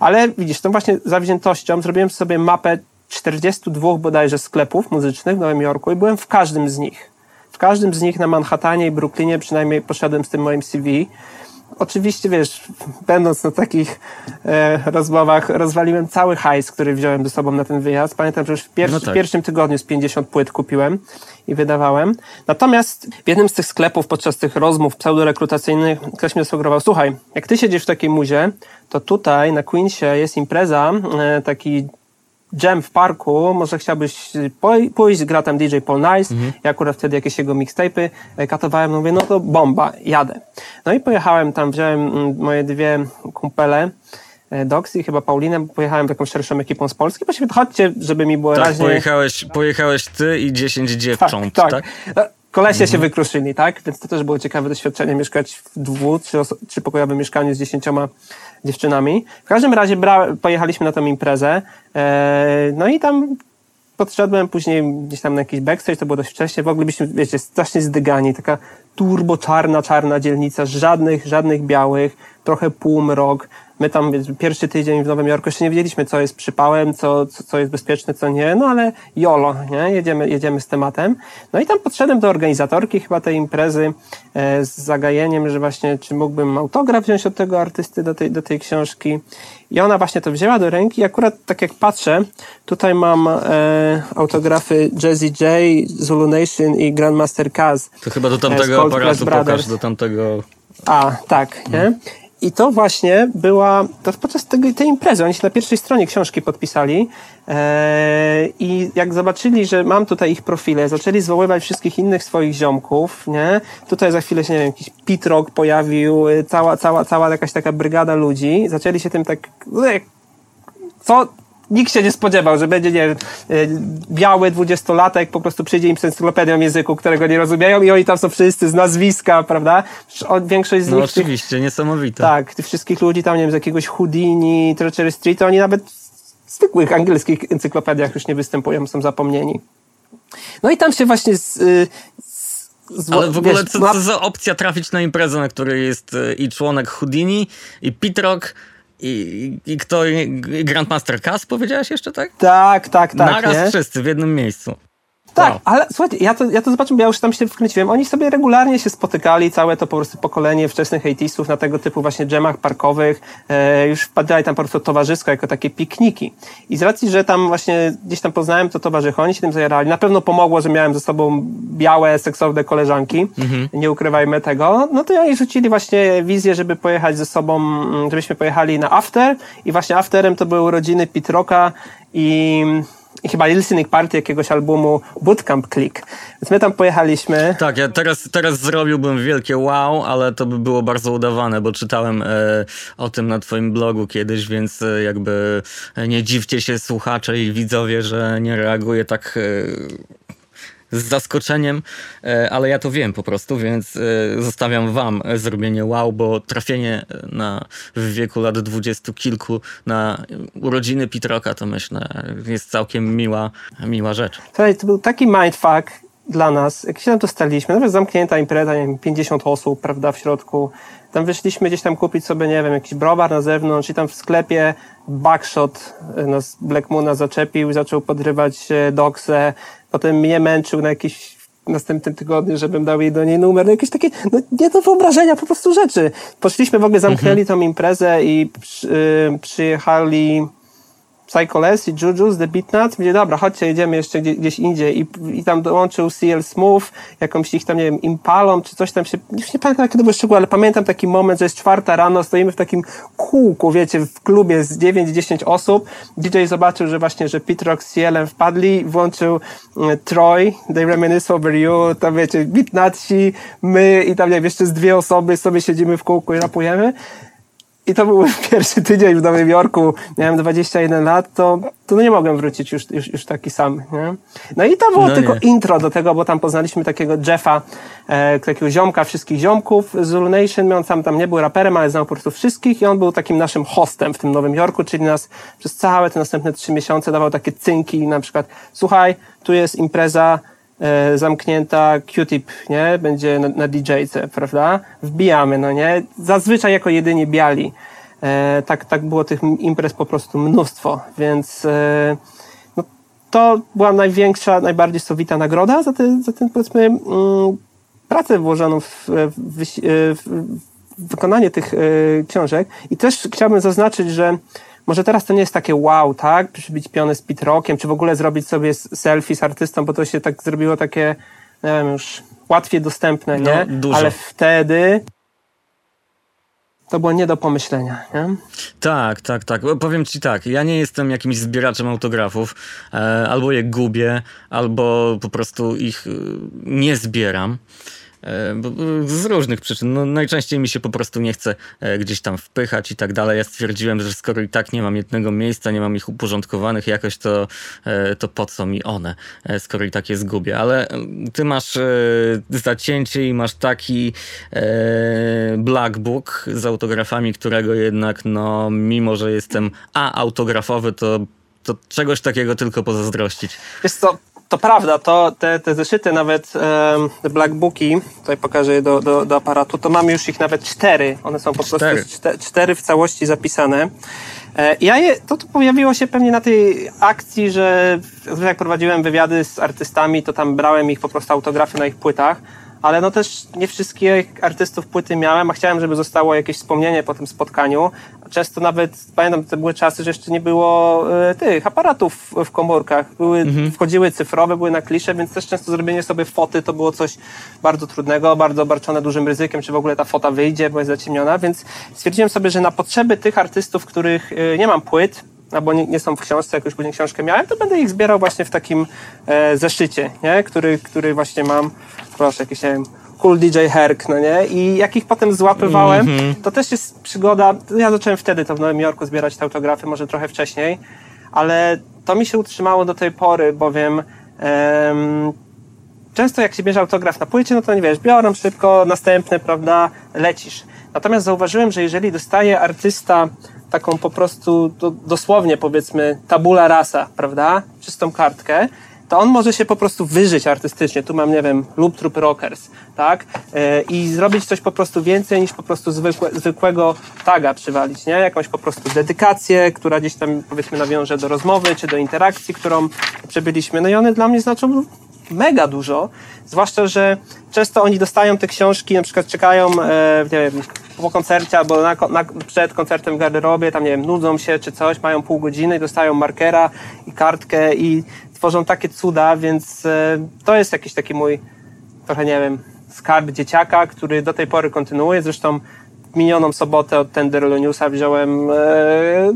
Ale widzisz, tą właśnie zawziętością zrobiłem sobie mapę 42 bodajże sklepów muzycznych w Nowym Jorku i byłem w każdym z nich. W każdym z nich na Manhattanie i Brooklynie przynajmniej poszedłem z tym moim CV. Oczywiście, wiesz, będąc na takich e, rozmowach, rozwaliłem cały hajs, który wziąłem ze sobą na ten wyjazd. Pamiętam, że już w, pier no tak. w pierwszym tygodniu z 50 płyt kupiłem i wydawałem. Natomiast w jednym z tych sklepów podczas tych rozmów pseudorekrutacyjnych ktoś mi zasugerował, słuchaj, jak ty siedzisz w takiej muzie, to tutaj na Queensie jest impreza, e, taki jam w parku, może chciałbyś pójść, gra tam DJ Paul Nice, mhm. ja akurat wtedy jakieś jego mixtape'y e, katowałem, no mówię, no to bomba, jadę. No i pojechałem tam, wziąłem mm, moje dwie kumpele, e, Doxy i chyba Paulinę, pojechałem taką szerszą ekipą z Polski, bo chodźcie, żeby mi było tak, raźniej. Pojechałeś, pojechałeś ty i 10 dziewcząt, tak? tak? tak? Kolesie mhm. się wykruszyli, tak? Więc to też było ciekawe doświadczenie, mieszkać w dwu, trzy, trzy pokojowym mieszkaniu z dziesięcioma dziewczynami. W każdym razie bra- pojechaliśmy na tą imprezę, e, no i tam podszedłem później gdzieś tam na jakiś backstage, to było dość wcześnie, w ogóle byliśmy, wiecie, strasznie zdygani, taka turbo czarna, czarna dzielnica, żadnych, żadnych białych, trochę półmrok, My tam pierwszy tydzień w Nowym Jorku jeszcze nie wiedzieliśmy, co jest przypałem, co, co, co jest bezpieczne, co nie, no ale jolo, nie? Jedziemy, jedziemy z tematem. No i tam podszedłem do organizatorki chyba tej imprezy e, z zagajeniem, że właśnie czy mógłbym autograf wziąć od tego artysty do tej, do tej książki. I ona właśnie to wzięła do ręki i akurat tak jak patrzę, tutaj mam e, autografy Jazzy J, Zulu Nation i Grandmaster Kaz. To chyba do tamtego aparatu pokaż, do tamtego... A, tak, nie? I to właśnie była, to podczas tego, tej imprezy, oni się na pierwszej stronie książki podpisali e, i jak zobaczyli, że mam tutaj ich profile, zaczęli zwoływać wszystkich innych swoich ziomków, nie? Tutaj za chwilę się, nie wiem, jakiś Pitrok pojawił, e, cała, cała, cała jakaś taka brygada ludzi, zaczęli się tym tak, co, nikt się nie spodziewał, że będzie, nie y, biały dwudziestolatek po prostu przyjdzie im z encyklopedią języku, którego nie rozumieją i oni tam są wszyscy z nazwiska, prawda? Większość z no nich... No oczywiście, tych, niesamowite. Tak, tych wszystkich ludzi tam, nie wiem, z jakiegoś Houdini, Treachery Street, oni nawet w zwykłych angielskich encyklopediach już nie występują, są zapomnieni. No i tam się właśnie z, y, z Ale w ogóle wiesz, co, co za opcja trafić na imprezę, na której jest y, i członek Houdini, i Pitrok, i, i kto? Grandmaster Cass powiedziałeś jeszcze, tak? Tak, tak, tak. Naraz nie? wszyscy w jednym miejscu. Tak, wow. ale słuchajcie, ja to, ja to zobaczyłem, ja już tam się wkręciłem. Oni sobie regularnie się spotykali, całe to po prostu pokolenie wczesnych hejtistów na tego typu właśnie dżemach parkowych. E, już wpadali tam po prostu towarzysko, jako takie pikniki. I z racji, że tam właśnie gdzieś tam poznałem to towarzycho, oni się tym zajarali. Na pewno pomogło, że miałem ze sobą białe, seksowne koleżanki. Mhm. Nie ukrywajmy tego. No to oni rzucili właśnie wizję, żeby pojechać ze sobą, żebyśmy pojechali na after. I właśnie afterem to były urodziny Pitroka i chyba listening party jakiegoś albumu Bootcamp Click. Więc my tam pojechaliśmy. Tak, ja teraz, teraz zrobiłbym wielkie wow, ale to by było bardzo udawane, bo czytałem e, o tym na twoim blogu kiedyś, więc e, jakby nie dziwcie się słuchacze i widzowie, że nie reaguję tak e, z zaskoczeniem, e, ale ja to wiem po prostu, więc e, zostawiam wam zrobienie wow, bo trafienie na, w wieku lat dwudziestu kilku na urodziny Pitroka to myślę jest całkiem miła, miła rzecz. Słuchaj, to był taki mindfuck dla nas, jak się tam dostaliśmy, nawet zamknięta impreza, nie wiem, 50 osób, prawda, w środku, tam wyszliśmy gdzieś tam kupić sobie, nie wiem, jakiś browar na zewnątrz i tam w sklepie backshot e, nas Black Moona zaczepił, zaczął podrywać doksę, potem mnie męczył na jakiś następnym tygodniu, żebym dał jej do niej numer, no jakieś takie, no nie do wyobrażenia po prostu rzeczy. Poszliśmy w ogóle, zamknęli mhm. tą imprezę i przy, y, przyjechali Psycholes i Juju The Beatnuts, mówię, dobra, chodźcie, jedziemy jeszcze gdzieś, gdzieś indziej. I, i tam dołączył CL Smooth, jakąś ich tam, nie wiem, Impalą, czy coś tam się, już nie pamiętam jakie to były szczegóły, ale pamiętam taki moment, że jest czwarta rano, stoimy w takim kółku, wiecie, w klubie z 9-10 osób, DJ zobaczył, że właśnie, że Pete Rock z CL-em wpadli, włączył e, Troy, They Reminisce Over You, tam wiecie, Beatnutsi, my i tam, nie wiem, jeszcze z dwie osoby sobie siedzimy w kółku i rapujemy i to był pierwszy tydzień w Nowym Jorku, miałem 21 lat, to, to no nie mogłem wrócić już, już, już taki sam. Nie? No i to było no tylko nie. intro do tego, bo tam poznaliśmy takiego Jeffa, e, takiego ziomka, wszystkich ziomków z Zulu Nation. On sam tam nie był raperem, ale znał po prostu wszystkich i on był takim naszym hostem w tym Nowym Jorku, czyli nas przez całe te następne trzy miesiące dawał takie cynki, na przykład słuchaj, tu jest impreza, e, zamknięta Q-tip, nie? Będzie na, na DJ-ce, prawda? Wbijamy, no nie? Zazwyczaj jako jedynie biali. E, tak, tak było tych imprez po prostu mnóstwo, więc e, no, to była największa, najbardziej sowita nagroda za ten, za ten powiedzmy, mm, pracę włożoną w, w, w, w wykonanie tych y, książek. I też chciałbym zaznaczyć, że może teraz to nie jest takie wow, tak? Przybić piony z pitrokiem, czy w ogóle zrobić sobie selfie z artystą, bo to się tak zrobiło takie, nie wiem, już łatwiej dostępne, no, nie? Dużo. Ale wtedy to było nie do pomyślenia, nie? Tak, tak, tak. Powiem ci tak, ja nie jestem jakimś zbieraczem autografów, e, albo je gubię, albo po prostu ich e, nie zbieram. E, z różnych przyczyn. No, najczęściej mi się po prostu nie chce e, gdzieś tam wpychać i tak dalej. Ja stwierdziłem, że skoro i tak nie mam jednego miejsca, nie mam ich uporządkowanych jakoś, to, e, to po co mi one, skoro i tak je zgubię. Ale ty masz zacięcie i masz taki black book z autografami, którego jednak, no, mimo że jestem a autografowy, to to czegoś takiego tylko pozazdrościć. Jest to to prawda, to te, te zeszyty, nawet te black booki, tutaj pokażę je do, do, do aparatu, to mamy już ich nawet cztery. One są po cztery. prostu cztery w całości zapisane. E, ja je, to, to pojawiło się pewnie na tej akcji, że jak prowadziłem wywiady z artystami, to tam brałem ich po prostu autografy na ich płytach ale no też nie wszystkich artystów płyty miałem, a chciałem, żeby zostało jakieś wspomnienie po tym spotkaniu. Często nawet, pamiętam, to były czasy, że jeszcze nie było y, tych aparatów w komórkach. Były, mhm. Wchodziły cyfrowe, były na klisze, więc też często zrobienie sobie foty to było coś bardzo trudnego, bardzo obarczone dużym ryzykiem, czy w ogóle ta fota wyjdzie, bo jest zaciemniona, więc stwierdziłem sobie, że na potrzeby tych artystów, których y, nie mam płyt, albo nie, nie, są w książce, jak już później książkę miałem, to będę ich zbierał właśnie w takim e, zeszycie, nie? Który, który właśnie mam, proszę, jakiś, nie wiem, Cool DJ Herk, no nie? I jak ich potem złapywałem, mm -hmm. to też jest przygoda, ja zacząłem wtedy to w Nowym Jorku zbierać te autografy, może trochę wcześniej, ale to mi się utrzymało do tej pory, bowiem em, często jak się bierze autograf na płycie, no to nie wiesz, biorą szybko, następny, prawda, lecisz. Natomiast zauważyłem, że jeżeli dostaje artysta taką po prostu do, dosłownie powiedzmy tabula rasa, prawda? Czystą kartkę, to on może się po prostu wyżyć artystycznie. Tu mam, nie wiem, lub trup rockers, tak? Yy, I zrobić coś po prostu więcej niż po prostu zwykłe, zwykłego taga przywalić, nie? Jakąś po prostu dedykację, która gdzieś tam powiedzmy nawiąże do rozmowy, czy do interakcji, którą przebyliśmy. No i one dla mnie znaczą mega dużo, zwłaszcza, że często oni dostają te książki, na przykład czekają, e, nie wiem, po koncercie albo na, na, przed koncertem w garderobie, tam nie wiem, nudzą się czy coś, mają pół godziny dostają markera i kartkę i tworzą takie cuda, więc e, to jest jakiś taki mój, trochę nie wiem, skarb dzieciaka, który do tej pory kontynuuje. Zresztą minioną sobotę od Tenderlo Newsa wziąłem e,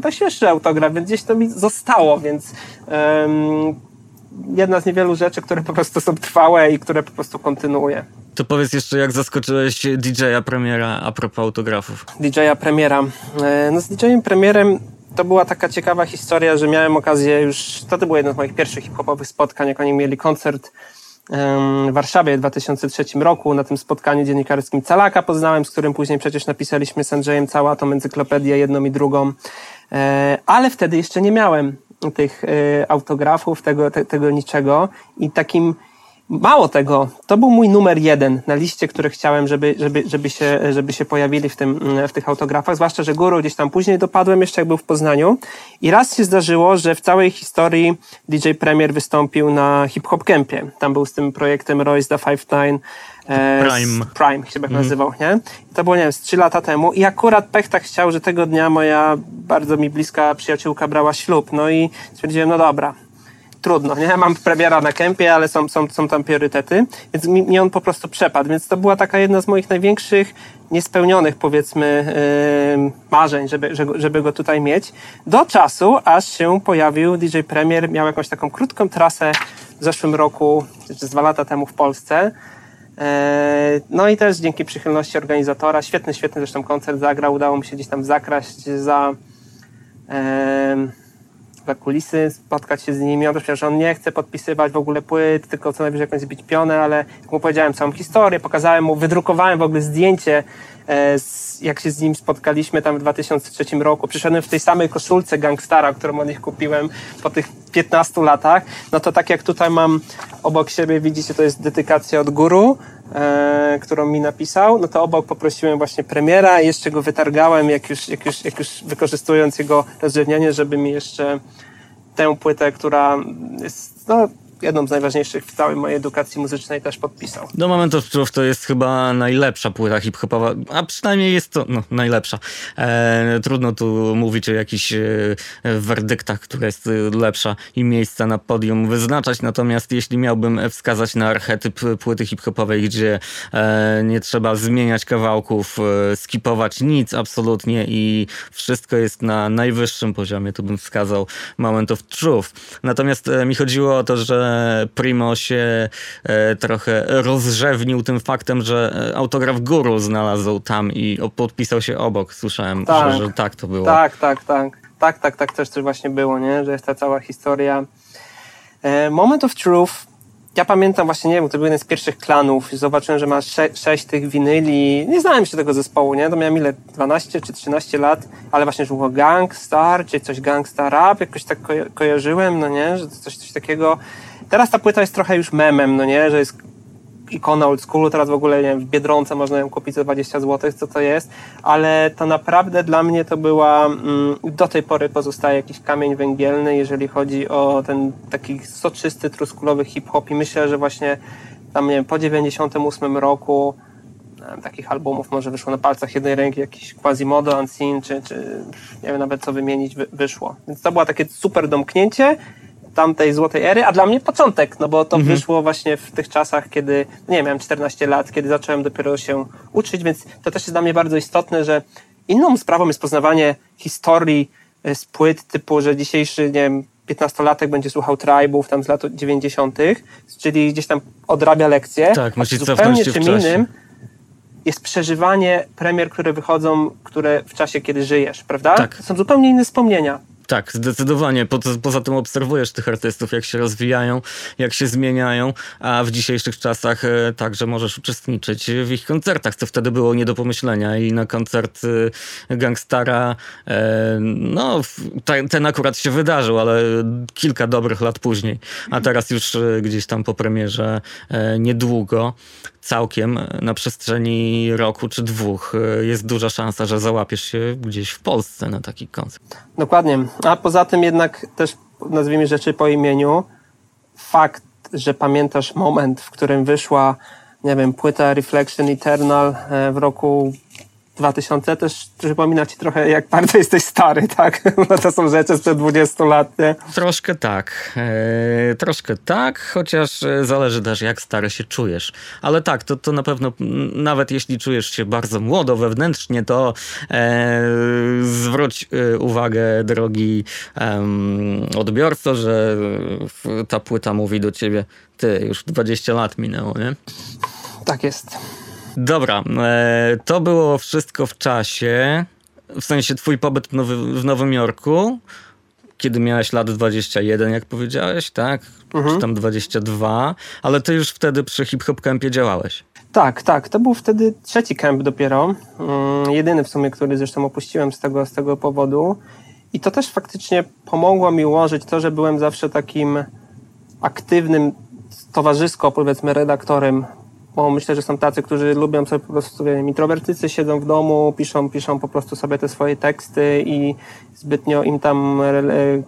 najświeższy autograf, więc gdzieś to mi zostało, więc jedna z niewielu rzeczy, które po prostu są trwałe i które po prostu kontynuuję. To powiedz jeszcze, jak zaskoczyłeś DJ-a premiera a propos autografów. DJ-a premiera. E, no z DJ-em premierem to była taka ciekawa historia, że miałem okazję już, to, to było jedno z moich pierwszych hip-hopowych spotkań, jak oni mieli koncert w Warszawie w 2003 roku. Na tym spotkaniu dziennikarskim Calaka poznałem, z którym później przecież napisaliśmy z Andrzejem całą tą encyklopedię, jedną i drugą. E, ale wtedy jeszcze nie miałem tych e, autografów, tego, te, tego niczego i takim Mało tego, to był mój numer jeden na liście, które chciałem, żeby, żeby, żeby, się, żeby się pojawili w, tym, w tych autografach, zwłaszcza, że Guru gdzieś tam później dopadłem, jeszcze jak był w Poznaniu. I raz się zdarzyło, że w całej historii DJ Premier wystąpił na Hip Hop Campie. Tam był z tym projektem Royce da Five Nine. E, Prime. Prime się tak mm. nazywał, nie? I to było, nie wiem, z trzy lata temu. I akurat pech tak chciał, że tego dnia moja bardzo mi bliska przyjaciółka brała ślub. No i stwierdziłem, no dobra, trudno, nie? Mam premiera na kempie, ale są, są, są tam priorytety, więc mi, mi on po prostu przepadł. Więc to była taka jedna z moich największych niespełnionych, powiedzmy, yy, marzeń, żeby, żeby go tutaj mieć. Do czasu, aż się pojawił DJ Premier, miał jakąś taką krótką trasę w zeszłym roku, czy dwa lata temu w Polsce. E, no i też dzięki przychylności organizatora, świetny, świetny zresztą koncert zagrał, udało mi się gdzieś tam zakraść za, za kulisy, spotkać się z nimi. On też powiedział, że on nie chce podpisywać w ogóle płyt, tylko co najwyżej jakąś zbić pionę, ale jak mu powiedziałem całą historię, pokazałem mu, wydrukowałem w ogóle zdjęcie jak się z nim spotkaliśmy tam w 2003 roku, przyszedłem w tej samej koszulce Gangstara, którą od nich kupiłem po tych 15 latach, no to tak jak tutaj mam obok siebie, widzicie, to jest dedykacja od guru, e, którą mi napisał, no to obok poprosiłem właśnie premiera i jeszcze go wytargałem, jak już, jak już, jak już wykorzystując jego rozrzewnienie, żeby mi jeszcze tę płytę, która jest, no, jedną z najważniejszych w całej mojej edukacji muzycznej też podpisał. Do Moment of Truth to jest chyba najlepsza płyta hip-hopowa, a przynajmniej jest to no, najlepsza. E, trudno tu mówić o jakichś e, werdyktach, która jest e, lepsza i miejsca na podium wyznaczać, natomiast jeśli miałbym wskazać na archetyp płyty hip-hopowej, gdzie e, nie trzeba zmieniać kawałków, e, skipować nic absolutnie i wszystko jest na najwyższym poziomie, to bym wskazał Moment of Truth. Natomiast e, mi chodziło o to, że Primo się e, trochę rozrzewnił tym faktem, że autograf Guru znalazł tam i podpisał się obok. Słyszałem, tak, że, że tak to było. Tak, tak, tak. Tak, tak, tak też właśnie było, nie? Że jest ta cała historia. E, Moment of Truth ja pamiętam właśnie, nie wiem, to był jeden z pierwszych klanów. Zobaczyłem, że ma sze sześć tych winyli. Nie znałem jeszcze tego zespołu, nie? To miałem ile? 12 czy 13 lat, ale właśnie, że było Gangstar, czy coś Gangsta Rap, jakoś tak ko kojarzyłem, no nie? Że coś, coś takiego. Teraz ta płyta jest trochę już memem, no nie? Że jest ikona old schoolu, teraz w ogóle nie wiem, w Biedronce można ją kupić za 20 zł, co to jest, ale to naprawdę dla mnie to była, mm, do tej pory pozostaje jakiś kamień węgielny, jeżeli chodzi o ten taki soczysty, truskulowy hip-hop i myślę, że właśnie tam, nie wiem, po 98 roku takich albumów może wyszło na palcach jednej ręki, jakiś Quasimodo, Unseen, czy, czy nie wiem nawet co wymienić, wyszło. Więc to było takie super domknięcie tamtej złotej ery, a dla mnie początek, no bo to mhm. wyszło właśnie w tych czasach, kiedy, no nie miałem 14 lat, kiedy zacząłem dopiero się uczyć, więc to też jest dla mnie bardzo istotne, że inną sprawą jest poznawanie historii e, z płyt typu, że dzisiejszy, nie wiem, 15-latek będzie słuchał tribów tam z lat 90., czyli gdzieś tam odrabia lekcje. Tak, musi zupełnie czym innym jest przeżywanie premier, które wychodzą, które w czasie, kiedy żyjesz, prawda? Tak. Są zupełnie inne wspomnienia. Tak, zdecydowanie. Po, poza tym obserwujesz tych artystów, jak się rozwijają, jak się zmieniają, a w dzisiejszych czasach e, także możesz uczestniczyć w ich koncertach, co wtedy było nie do pomyślenia. I na koncert e, Gangstara, e, no, ten akurat się wydarzył, ale kilka dobrych lat później, a teraz już gdzieś tam po premierze niedługo całkiem na przestrzeni roku czy dwóch jest duża szansa, że załapiesz się gdzieś w Polsce na taki koncert. Dokładnie. A poza tym jednak też nazwijmy rzeczy po imieniu. Fakt, że pamiętasz moment, w którym wyszła, nie wiem, płyta Reflection Eternal e, w roku 2000 też przypomina ci trochę, jak bardzo jesteś stary, tak? Bo to są rzeczy sprzed 20 lat, nie? Troszkę tak. E, troszkę tak, chociaż e, zależy też, jak stary się czujesz. Ale tak, to, to na pewno, nawet jeśli czujesz się bardzo młodo wewnętrznie, to e, zwróć e, uwagę, drogi odbiorco, że ta płyta mówi do ciebie, ty, już 20 lat minęło, nie? Tak jest. Dobra, e, to było wszystko w czasie. W sensie twój pobyt w, Nowy, w Nowym Jorku, kiedy miałeś lat 21, jak powiedziałeś, tak? Mhm. Czy tam 22, ale ty już wtedy przy Hip Hop Campie działałeś. Tak, tak. To był wtedy trzeci camp dopiero. Mm, jedyny w sumie, który zresztą opuściłem z tego, z tego powodu. I to też faktycznie pomogło mi ułożyć to, że byłem zawsze takim aktywnym towarzysko, powiedzmy, redaktorem bo myślę, że są tacy, którzy lubią sobie po prostu, wiem, introwertycy siedzą w domu, piszą, piszą po prostu sobie te swoje teksty i zbytnio im tam e,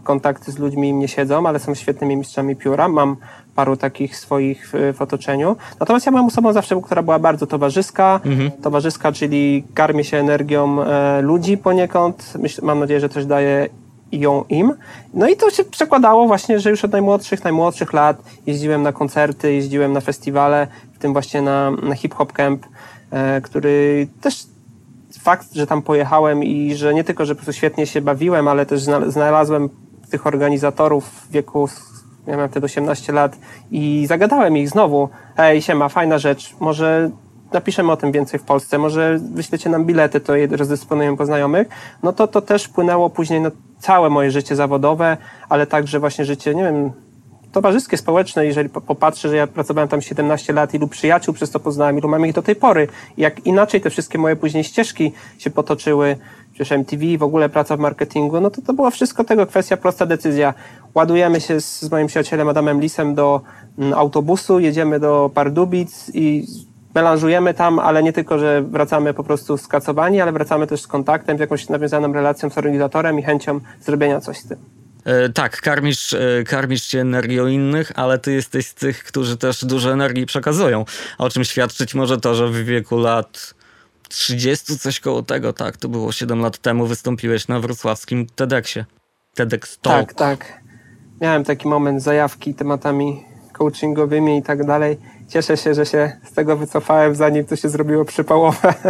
kontakty z ludźmi im nie siedzą, ale są świetnymi mistrzami pióra. Mam paru takich swoich w otoczeniu. Natomiast ja byłem osobą zawsze, która była bardzo towarzyska. Mhm. Towarzyska, czyli karmi się energią e, ludzi poniekąd. Myśl, mam nadzieję, że też daje ją im. No i to się przekładało właśnie, że już od najmłodszych, najmłodszych lat jeździłem na koncerty, jeździłem na festiwale, tym właśnie na, na Hip Hop Camp, e, który też fakt, że tam pojechałem i że nie tylko, że po prostu świetnie się bawiłem, ale też znalazłem tych organizatorów w wieku ja miałem wtedy 18 lat i zagadałem ich znowu, ej, siema, fajna rzecz, może napiszemy o tym więcej w Polsce, może wyślecie nam bilety, to je rozdysponujemy po znajomych, no to to też wpłynęło później na całe moje życie zawodowe, ale także właśnie życie, nie wiem, towarzyskie, społeczne, jeżeli popatrzę, że ja pracowałem tam 17 lat, ilu przyjaciół przez to poznałem, ilu mam ich do tej pory, jak inaczej te wszystkie moje później ścieżki się potoczyły, przecież MTV, w ogóle praca w marketingu, no to to była wszystko tego kwestia, prosta decyzja. Ładujemy się z, z moim przyjacielem Adamem Lisem do mm, autobusu, jedziemy do Pardubic i melanżujemy tam, ale nie tylko, że wracamy po prostu skacowani, ale wracamy też z kontaktem, z jakąś nawiązaną relacją z organizatorem i chęcią zrobienia coś z tym. E, tak, karmisz, e, karmisz się energią innych, ale ty jesteś z tych, którzy też dużo energii przekazują. O czym świadczyć może to, że w wieku lat 30, coś koło tego, tak, to było 7 lat temu, wystąpiłeś na wrocławskim TEDxie. TEDx Talk. Tak, tak. Miałem taki moment zajawki tematami coachingowymi i tak dalej cieszę się, że się z tego wycofałem, zanim to się zrobiło przypałowe.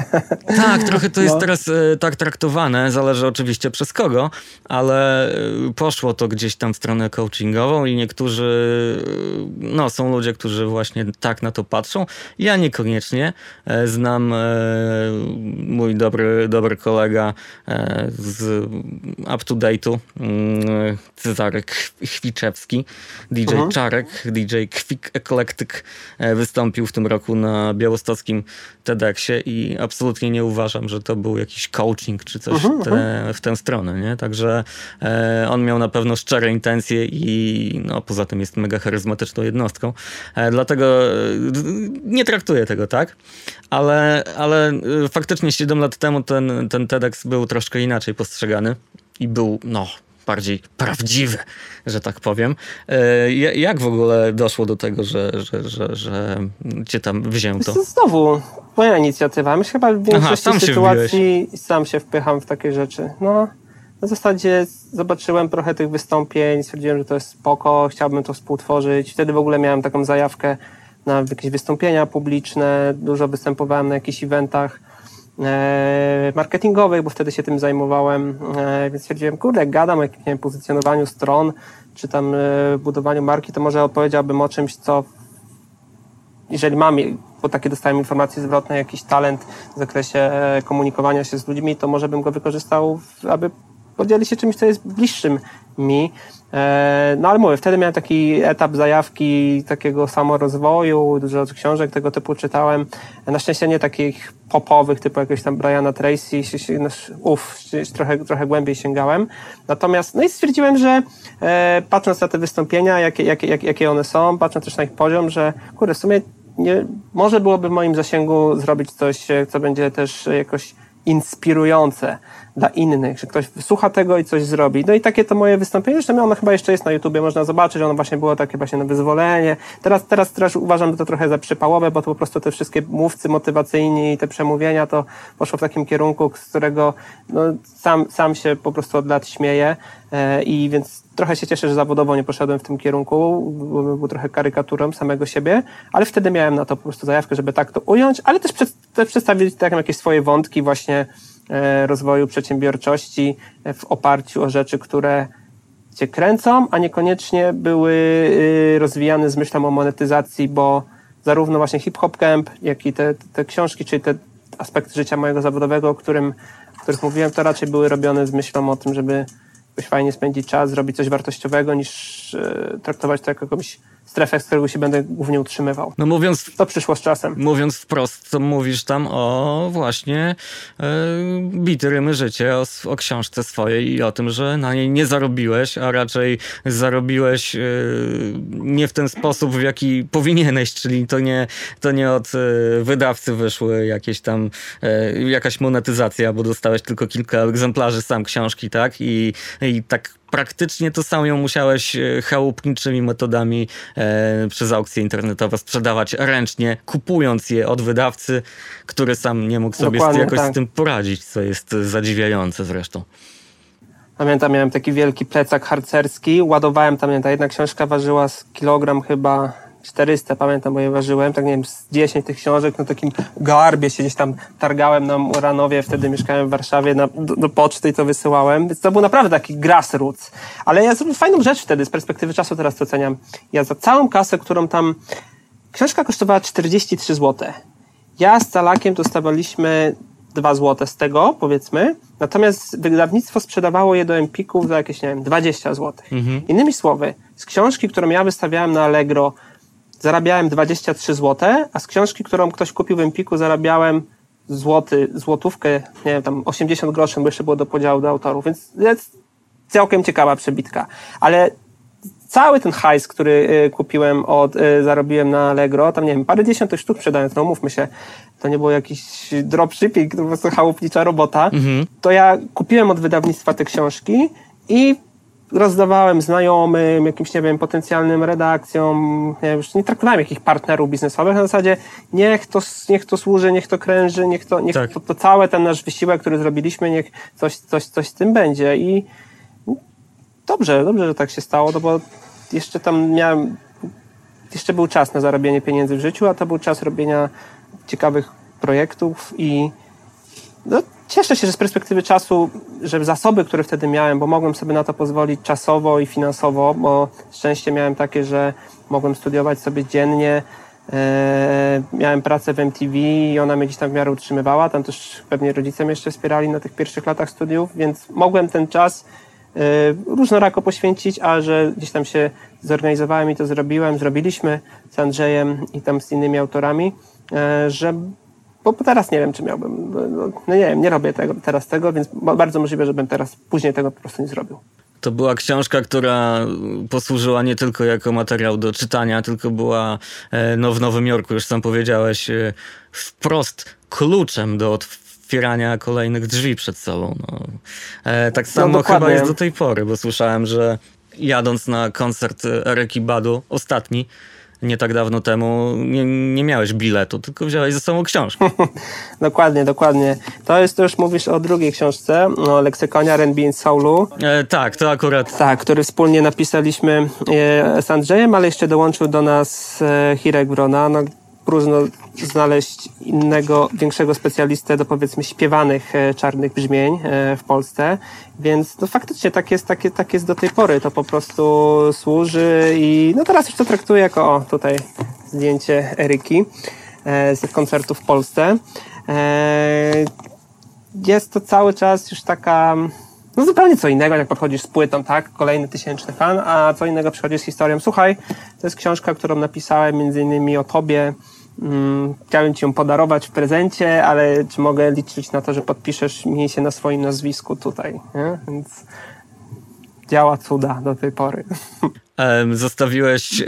Tak, trochę to jest no. teraz e, tak traktowane, zależy oczywiście przez kogo, ale e, poszło to gdzieś tam w stronę coachingową i niektórzy, e, no są ludzie, którzy właśnie tak na to patrzą. Ja niekoniecznie. Znam mój dobry, dobry kolega z Up to Date'u, mm, Cezarek Chwiczewski, DJ mhm. Czarek, DJ Kwik Eklektyk wystąpił w tym roku na białostockim TEDxie i absolutnie nie uważam, że to był jakiś coaching czy coś uh-huh, te, uh-huh. w tę stronę, nie? Także e, on miał na pewno szczere intencje i no, poza tym jest mega charyzmatyczną jednostką. E, dlatego e, nie traktuję tego tak, ale, ale e, faktycznie 7 lat temu ten, ten TEDx był troszkę inaczej postrzegany i był, no, bardziej prawdziwy, że tak powiem. E, jak w ogóle doszło do tego, że, że, że, że cię tam wzięto? Znowu moja inicjatywa. Myślę chyba w większości Aha, sytuacji sam się wpycham w takie rzeczy. No, na zasadzie zobaczyłem trochę tych wystąpień, stwierdziłem, że to jest spoko, chciałbym to współtworzyć. Wtedy w ogóle miałem taką zajawkę na jakieś wystąpienia publiczne, dużo występowałem na jakichś eventach marketingowych, bo wtedy się tym zajmowałem, e, więc stwierdziłem, kurde, gadam o jakimś pozycjonowaniu stron, czy tam e, budowaniu marki, to może opowiedziałbym o czymś, co jeżeli mam, bo takie dostałem informacje zwrotne, jakiś talent w zakresie komunikowania się z ludźmi, to może bym go wykorzystał, aby podzielić się czymś, co jest bliższym mi. E, no ale mówię, wtedy miałem taki etap zajawki takiego samorozwoju, dużo książek tego typu czytałem. Na szczęście nie takich popowych, typu jakiegoś tam Briana Tracy, uff, trochę, trochę głębiej sięgałem. Natomiast, no i stwierdziłem, że e, patrząc na te wystąpienia, jakie, jakie, jakie one są, patrząc też na ich poziom, że kurde, w sumie nie, może byłoby w moim zasięgu zrobić coś, co będzie też jakoś inspirujące dla innych, że ktoś słucha tego i coś zrobi. No i takie to moje wystąpienie, zresztą ono chyba jeszcze jest na YouTubie, można zobaczyć, ono właśnie było takie właśnie na wyzwolenie. Teraz, teraz też uważam to trochę za przypałowe, bo to po prostu te wszystkie mówcy motywacyjni i te przemówienia to poszło w takim kierunku, z którego no, sam, sam się po prostu od lat śmieję e, i więc trochę się cieszę, że zawodowo nie poszedłem w tym kierunku, był, był trochę karykaturą samego siebie, ale wtedy miałem na to po prostu zajawkę, żeby tak to ująć, ale też, przed, też przedstawić tak jakieś swoje wątki właśnie rozwoju przedsiębiorczości w oparciu o rzeczy, które cię kręcą, a niekoniecznie były y, rozwijane z myślą o monetyzacji, bo zarówno właśnie Hip Hop Camp, jak i te, te książki, czyli te aspekty życia mojego zawodowego, o którym, o których mówiłem, to raczej były robione z myślą o tym, żeby jakoś fajnie spędzić czas, zrobić coś wartościowego, niż e, traktować to jako jakąś strefę, z którego się będę głównie utrzymywał. No mówiąc... To przyszło z czasem. Mówiąc wprost, to mówisz tam o właśnie e, bity rymy życie, o, o książce swojej i o tym, że na niej nie zarobiłeś, a raczej zarobiłeś e, nie w ten sposób, w jaki powinieneś, czyli to nie, to nie od e, wydawcy wyszły jakieś tam, jakaś monetyzacja, bo dostałeś tylko kilka egzemplarzy sam książki, tak? I, i tak praktycznie to samo ją musiałeś e, chałupniczymi metodami e, przez aukcje internetowe sprzedawać ręcznie, kupując je od wydawcy, który sam nie mógł sobie Dokładnie, jakoś tak. z tym poradzić, co jest zadziwiające zresztą. Pamiętam, miałem taki wielki plecak harcerski, ładowałem tam, ta jedna książka ważyła z kilogram chyba 400, pamiętam, bo je ważyłem, tak nie wiem, z 10 tych książek na takim garbie się gdzieś tam targałem na Muranowie, wtedy mieszkałem w Warszawie, na, do, do poczty i to wysyłałem, więc to był naprawdę taki grassroots. Ale ja zrobiłem fajną rzecz wtedy, z perspektywy czasu teraz to oceniam. Ja za całą kasę, którą tam... Książka kosztowała 43 zł. Ja z Calakiem dostawaliśmy 2 zł z tego, powiedzmy, natomiast wydawnictwo sprzedawało je do Empików za jakieś, nie wiem, 20 zł. Mhm. Innymi słowy, z książki, którą ja wystawiałem na Allegro, zarabiałem 23 zł, a z książki, którą ktoś kupił w Empiku, zarabiałem złoty, złotówkę, nie wiem, tam 80 groszy, bo jeszcze było do podziału do autorów, więc jest całkiem ciekawa przebitka. Ale cały ten hajs, który y, kupiłem od, y, zarobiłem na Allegro, tam nie wiem, parę dziesiąt sztuk sprzedając, no mówmy się, to nie było jakiś dropshipping, to po prostu chałupnicza robota, to ja kupiłem od wydawnictwa te książki i rozdawałem znajomym, jakimś, nie wiem, potencjalnym redakcjom, nie, już nie traktowałem jakich partnerów biznesowych, na zasadzie niech to, niech to służy, niech to kręży, niech to, niech Tak. to, to całe ten nasz wysiłek, który zrobiliśmy, niech coś, coś, coś z tym będzie i dobrze, dobrze, że tak się stało, no bo jeszcze tam miałem, jeszcze był czas na zarabianie pieniędzy w życiu, a to był czas robienia ciekawych projektów i no, cieszę się, że z perspektywy czasu, że zasoby, które wtedy miałem, bo mogłem sobie na to pozwolić czasowo i finansowo, bo szczęście miałem takie, że mogłem studiować sobie dziennie, e, miałem pracę w MTV i ona mnie gdzieś tam w miarę utrzymywała, tam też pewnie rodzice mnie jeszcze wspierali na tych pierwszych latach studiów, więc mogłem ten czas e, różnorako poświęcić, a że gdzieś tam się zorganizowałem i to zrobiłem, zrobiliśmy z Andrzejem i tam z innymi autorami, e, że bo teraz nie wiem, czy miałbym, no, no no nie wiem, nie robię tego, teraz tego, więc ba- bardzo możliwe, żebym teraz później tego po prostu nie zrobił. To była książka, która posłużyła nie tylko jako materiał do czytania, tylko była e, no, w Nowym Jorku, już sam powiedziałeś, e, wprost kluczem do otwierania kolejnych drzwi przed sobą. No. E, tak samo dokładnie. chyba jest do tej pory, bo słyszałem, że jadąc na koncert Ereki Badu, ostatni, nie tak dawno temu, nie, nie miałeś biletu, tylko wziąłeś ze sobą książkę. Dokładnie, dokładnie. To jest, to już mówisz o drugiej książce, o leksykonie R&B in Soulu, E, tak, to akurat tak, który wspólnie napisaliśmy e, z Andrzejem, ale jeszcze dołączył do nas e, Hirek Wrona. No, próżno znaleźć innego, większego specjalistę do powiedzmy śpiewanych e, czarnych brzmień e, w Polsce, więc no faktycznie tak jest, tak, jest, tak jest do tej pory. To po prostu służy i no teraz już to traktuję jako o, tutaj zdjęcie Eryki e, z koncertu w Polsce. Jest to cały czas już taka no zupełnie co innego, jak podchodzisz z płytą, tak? Kolejny tysięczny fan, a co innego przychodzisz z historią. Słuchaj, to jest książka, którą napisałem między innymi o tobie. Mm, chciałem ci ją podarować w prezencie, ale czy mogę liczyć na to, że podpiszesz mi się na swoim nazwisku tutaj, nie? Więc działa cuda do tej pory. Zostawiłeś e,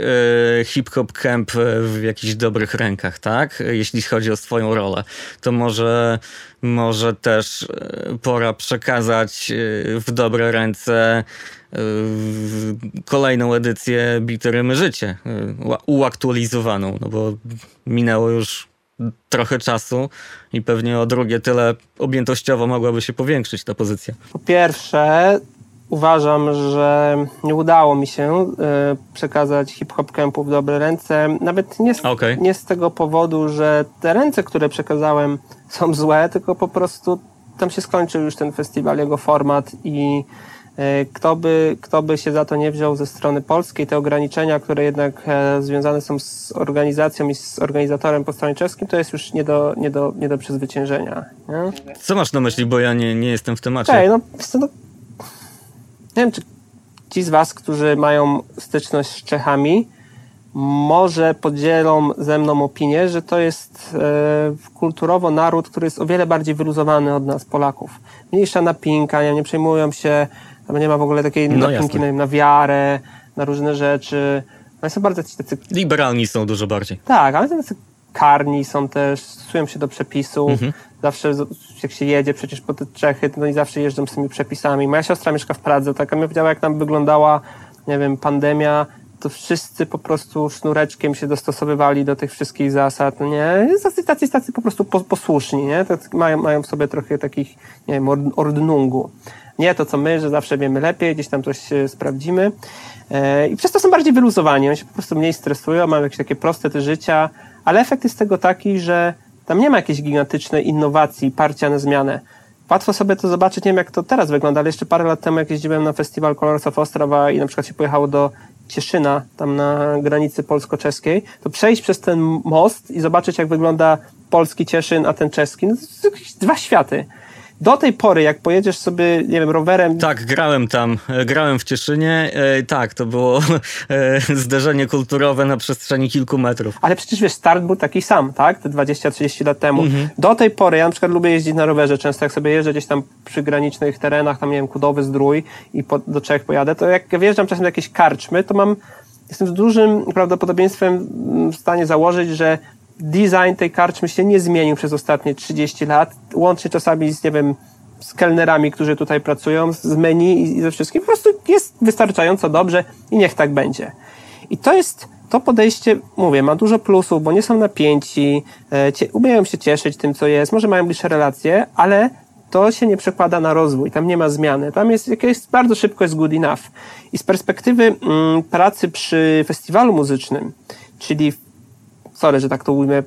Hip Hop Camp e, w jakichś dobrych rękach, tak? Jeśli chodzi o swoją rolę. To może, może też e, pora przekazać w dobre ręce kolejną edycję Bity Rymy Życie, ua- uaktualizowaną, no bo minęło już trochę czasu i pewnie o drugie tyle objętościowo mogłaby się powiększyć ta pozycja. Po pierwsze, uważam, że nie udało mi się e, przekazać hip-hop campu w dobre ręce. Nawet nie z, Okej. nie z tego powodu, że te ręce, które przekazałem są złe, tylko po prostu tam się skończył już ten festiwal, jego format i kto by, kto by się za to nie wziął ze strony polskiej, te ograniczenia, które jednak e, związane są z organizacją i z organizatorem po stronie czeskim, to jest już nie do, nie do, nie do przezwyciężenia. Nie? Co masz na myśli, bo ja nie, nie jestem w temacie. Okej, no, no nie wiem, czy ci z Was, którzy mają styczność z Czechami, może podzielą ze mną opinię, że to jest e, kulturowo naród, który jest o wiele bardziej wyluzowany od nas, Polaków. Mniejsza napinka, nie przejmują się, tam nie ma w ogóle takiej No napinki na, na wiarę, na różne rzeczy. Oni są bardzo tacy, tacy Liberalni są dużo bardziej. tak, ale tacy karni są też, stosują się do przepisów. Zawsze z- jak się jedzie przecież po te Czechy, to oni zawsze jeżdżą z tymi przepisami. Moja siostra mieszka w Pradze, taka mi powiedziała, jak tam wyglądała, nie wiem, pandemia to wszyscy po prostu sznureczkiem się dostosowywali do tych wszystkich zasad, no nie? Tacy, tacy, tacy po prostu posłuszni, nie? Tak mają, mają w sobie trochę takich, nie wiem, ordnungu. Nie to, co my, że zawsze wiemy lepiej, gdzieś tam coś sprawdzimy. E, I przez to są bardziej wyluzowani, oni się po prostu mniej stresują, mają jakieś takie proste te życia, ale efekt jest tego taki, że tam nie ma jakiejś gigantycznej innowacji, parcia na zmianę. Łatwo sobie to zobaczyć, nie wiem jak to teraz wygląda, ale jeszcze parę lat temu jak jeździłem na festiwal Colors of Ostrawa i na przykład się pojechało do Cieszyna, tam na granicy polsko-czeskiej, to przejść przez ten most i zobaczyć jak wygląda polski Cieszyn, a ten czeski, no to są dwa światy do tej pory, jak pojedziesz sobie, nie wiem, rowerem... Tak, grałem tam, grałem w Cieszynie, e, tak, to było e, zderzenie kulturowe na przestrzeni kilku metrów. Ale przecież wiesz, start był taki sam, tak, te 20-30 lat temu. Mhm. Do tej pory, ja na przykład lubię jeździć na rowerze, często jak sobie jeżdżę gdzieś tam przy granicznych terenach, tam nie wiem, Kudowy, Zdrój i po, do Czech pojadę, to jak wjeżdżam czasem do jakiejś karczmy, to mam jestem z dużym prawdopodobieństwem w stanie założyć, że design tej karczmy się nie zmienił przez ostatnie 30 lat, łącznie czasami z, nie wiem, z kelnerami, którzy tutaj pracują, z menu i ze wszystkim. Po prostu jest wystarczająco dobrze i niech tak będzie. I to jest, to podejście, mówię, ma dużo plusów, bo nie są napięci, e, cie, umieją się cieszyć tym, co jest, może mają bliższe relacje, ale to się nie przekłada na rozwój, tam nie ma zmiany. Tam jest jakieś bardzo szybko jest good enough. I z perspektywy mm, pracy przy festiwalu muzycznym, czyli sorry, że tak to ujmę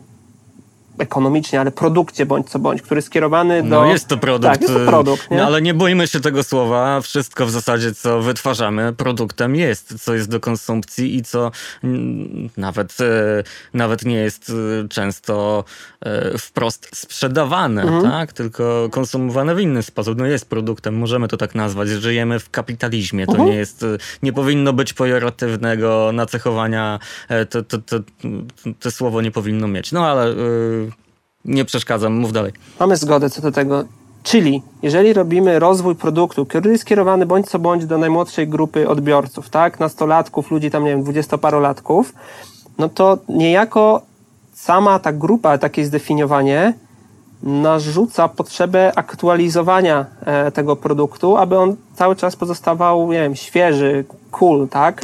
ekonomicznie, ale produkcie bądź co bądź, który jest skierowany do... No jest to produkt. Tak, jest to produkt. Nie? No, ale nie boimy się tego słowa. Wszystko w zasadzie, co wytwarzamy, produktem jest, co jest do konsumpcji i co nawet, e, nawet nie jest e, często e, wprost sprzedawane, mhm. tak? Tylko konsumowane w inny sposób. No jest produktem, możemy to tak nazwać. Żyjemy w kapitalizmie. To mhm. nie jest, nie powinno być pejoratywnego nacechowania. To, to, to, to, słowo nie powinno mieć. No ale nie przeszkadzam, mów dalej. Mamy zgodę co do tego. Czyli jeżeli robimy rozwój produktu, który jest skierowany bądź co bądź do najmłodszej grupy odbiorców, tak, nastolatków, ludzi tam, nie wiem, dwudziestoparolatków, no to niejako sama ta grupa, takie zdefiniowanie, narzuca potrzebę aktualizowania e, tego produktu, aby on cały czas pozostawał, nie wiem, świeży, cool, tak?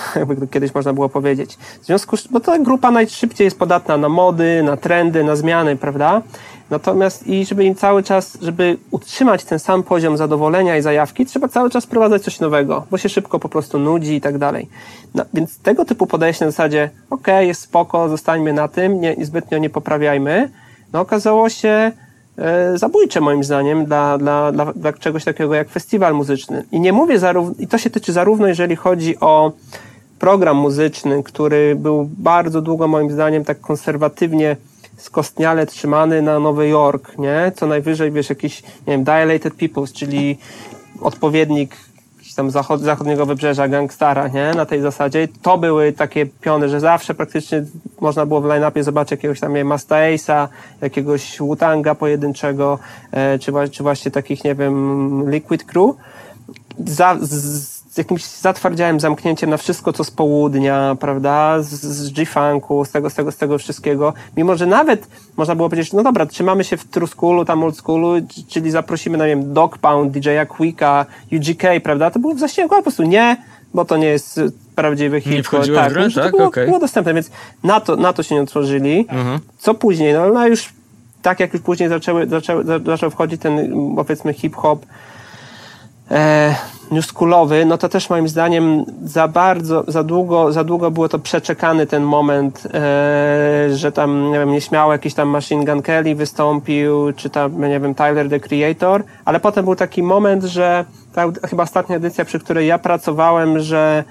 jakby kiedyś można było powiedzieć. W związku z bo ta grupa najszybciej jest podatna na mody, na trendy, na zmiany, prawda? Natomiast i żeby im cały czas, żeby utrzymać ten sam poziom zadowolenia i zajawki, trzeba cały czas wprowadzać coś nowego, bo się szybko po prostu nudzi i tak dalej. No, więc tego typu podejście na zasadzie, ok, jest spoko, zostańmy na tym, nie, zbytnio nie poprawiajmy, no okazało się zabójcze moim zdaniem dla, dla, dla, dla czegoś takiego jak festiwal muzyczny. I nie mówię zarówno, i to się tyczy zarówno jeżeli chodzi o program muzyczny, który był bardzo długo moim zdaniem tak konserwatywnie skostniale trzymany na Nowy Jork, nie? Co najwyżej, wiesz, jakiś, nie wiem, Dilated Peoples, czyli odpowiednik tam zachod zachodniego wybrzeża gangstara, nie? Na tej zasadzie. To były takie piony, że zawsze praktycznie można było w line-upie zobaczyć jakiegoś tam, nie Masta Ace'a, jakiegoś Wutanga pojedynczego, e, czy, czy właśnie takich, nie wiem, Liquid Crew. Za, z, z jakimś zatwardziałym zamknięciem na wszystko, co z południa, prawda, z, z G-Funku, z tego, z tego, z tego wszystkiego. Mimo, że nawet można było powiedzieć, no dobra, trzymamy się w Truskulu, tam Oldschoolu, czyli zaprosimy, no nie wiem, Dog Pound, DJ-a Quicka, UGK, prawda, to było w zasięgu, ale po prostu nie, bo to nie jest prawdziwy hip Nie wchodziło tak, w grę, tak? Było, okay. było dostępne, więc na to, na to się nie otworzyli. Mhm. Co później? No, no już tak jak już później zaczęły, zaczęły, zaczął wchodzić ten, powiedzmy, hip-hop, e, newschoolowy, no to też moim zdaniem za bardzo, za długo, za długo było to przeczekany ten moment, e, że tam, nie wiem, nieśmiało jakiś tam Machine Gun Kelly wystąpił, czy tam, nie wiem, Tyler, the Creator, ale potem był taki moment, że ta chyba ostatnia edycja, przy której ja pracowałem, że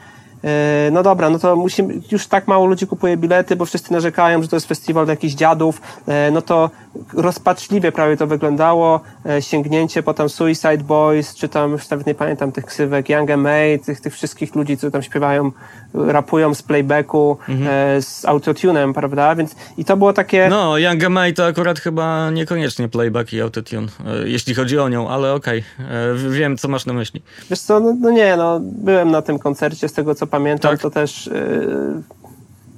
E, no dobra, no to musimy, już tak mało ludzi kupuje bilety, bo wszyscy narzekają, że to jest festiwal jakichś dziadów, e, no to rozpaczliwie prawie to wyglądało, e, sięgnięcie potem Suicide Boys, czy tam, już nawet nie pamiętam tych ksywek, Young M.A., tych, tych wszystkich ludzi, co tam śpiewają, rapują z playbacku, mhm. z autotunem, prawda, więc i to było takie... No, Young M.A. to akurat chyba niekoniecznie playback i autotune, jeśli chodzi o nią, ale okej, okay. wiem, co masz na myśli. Wiesz co, no, no nie, no, byłem na tym koncercie, z tego co pamiętam, tak. to też yy,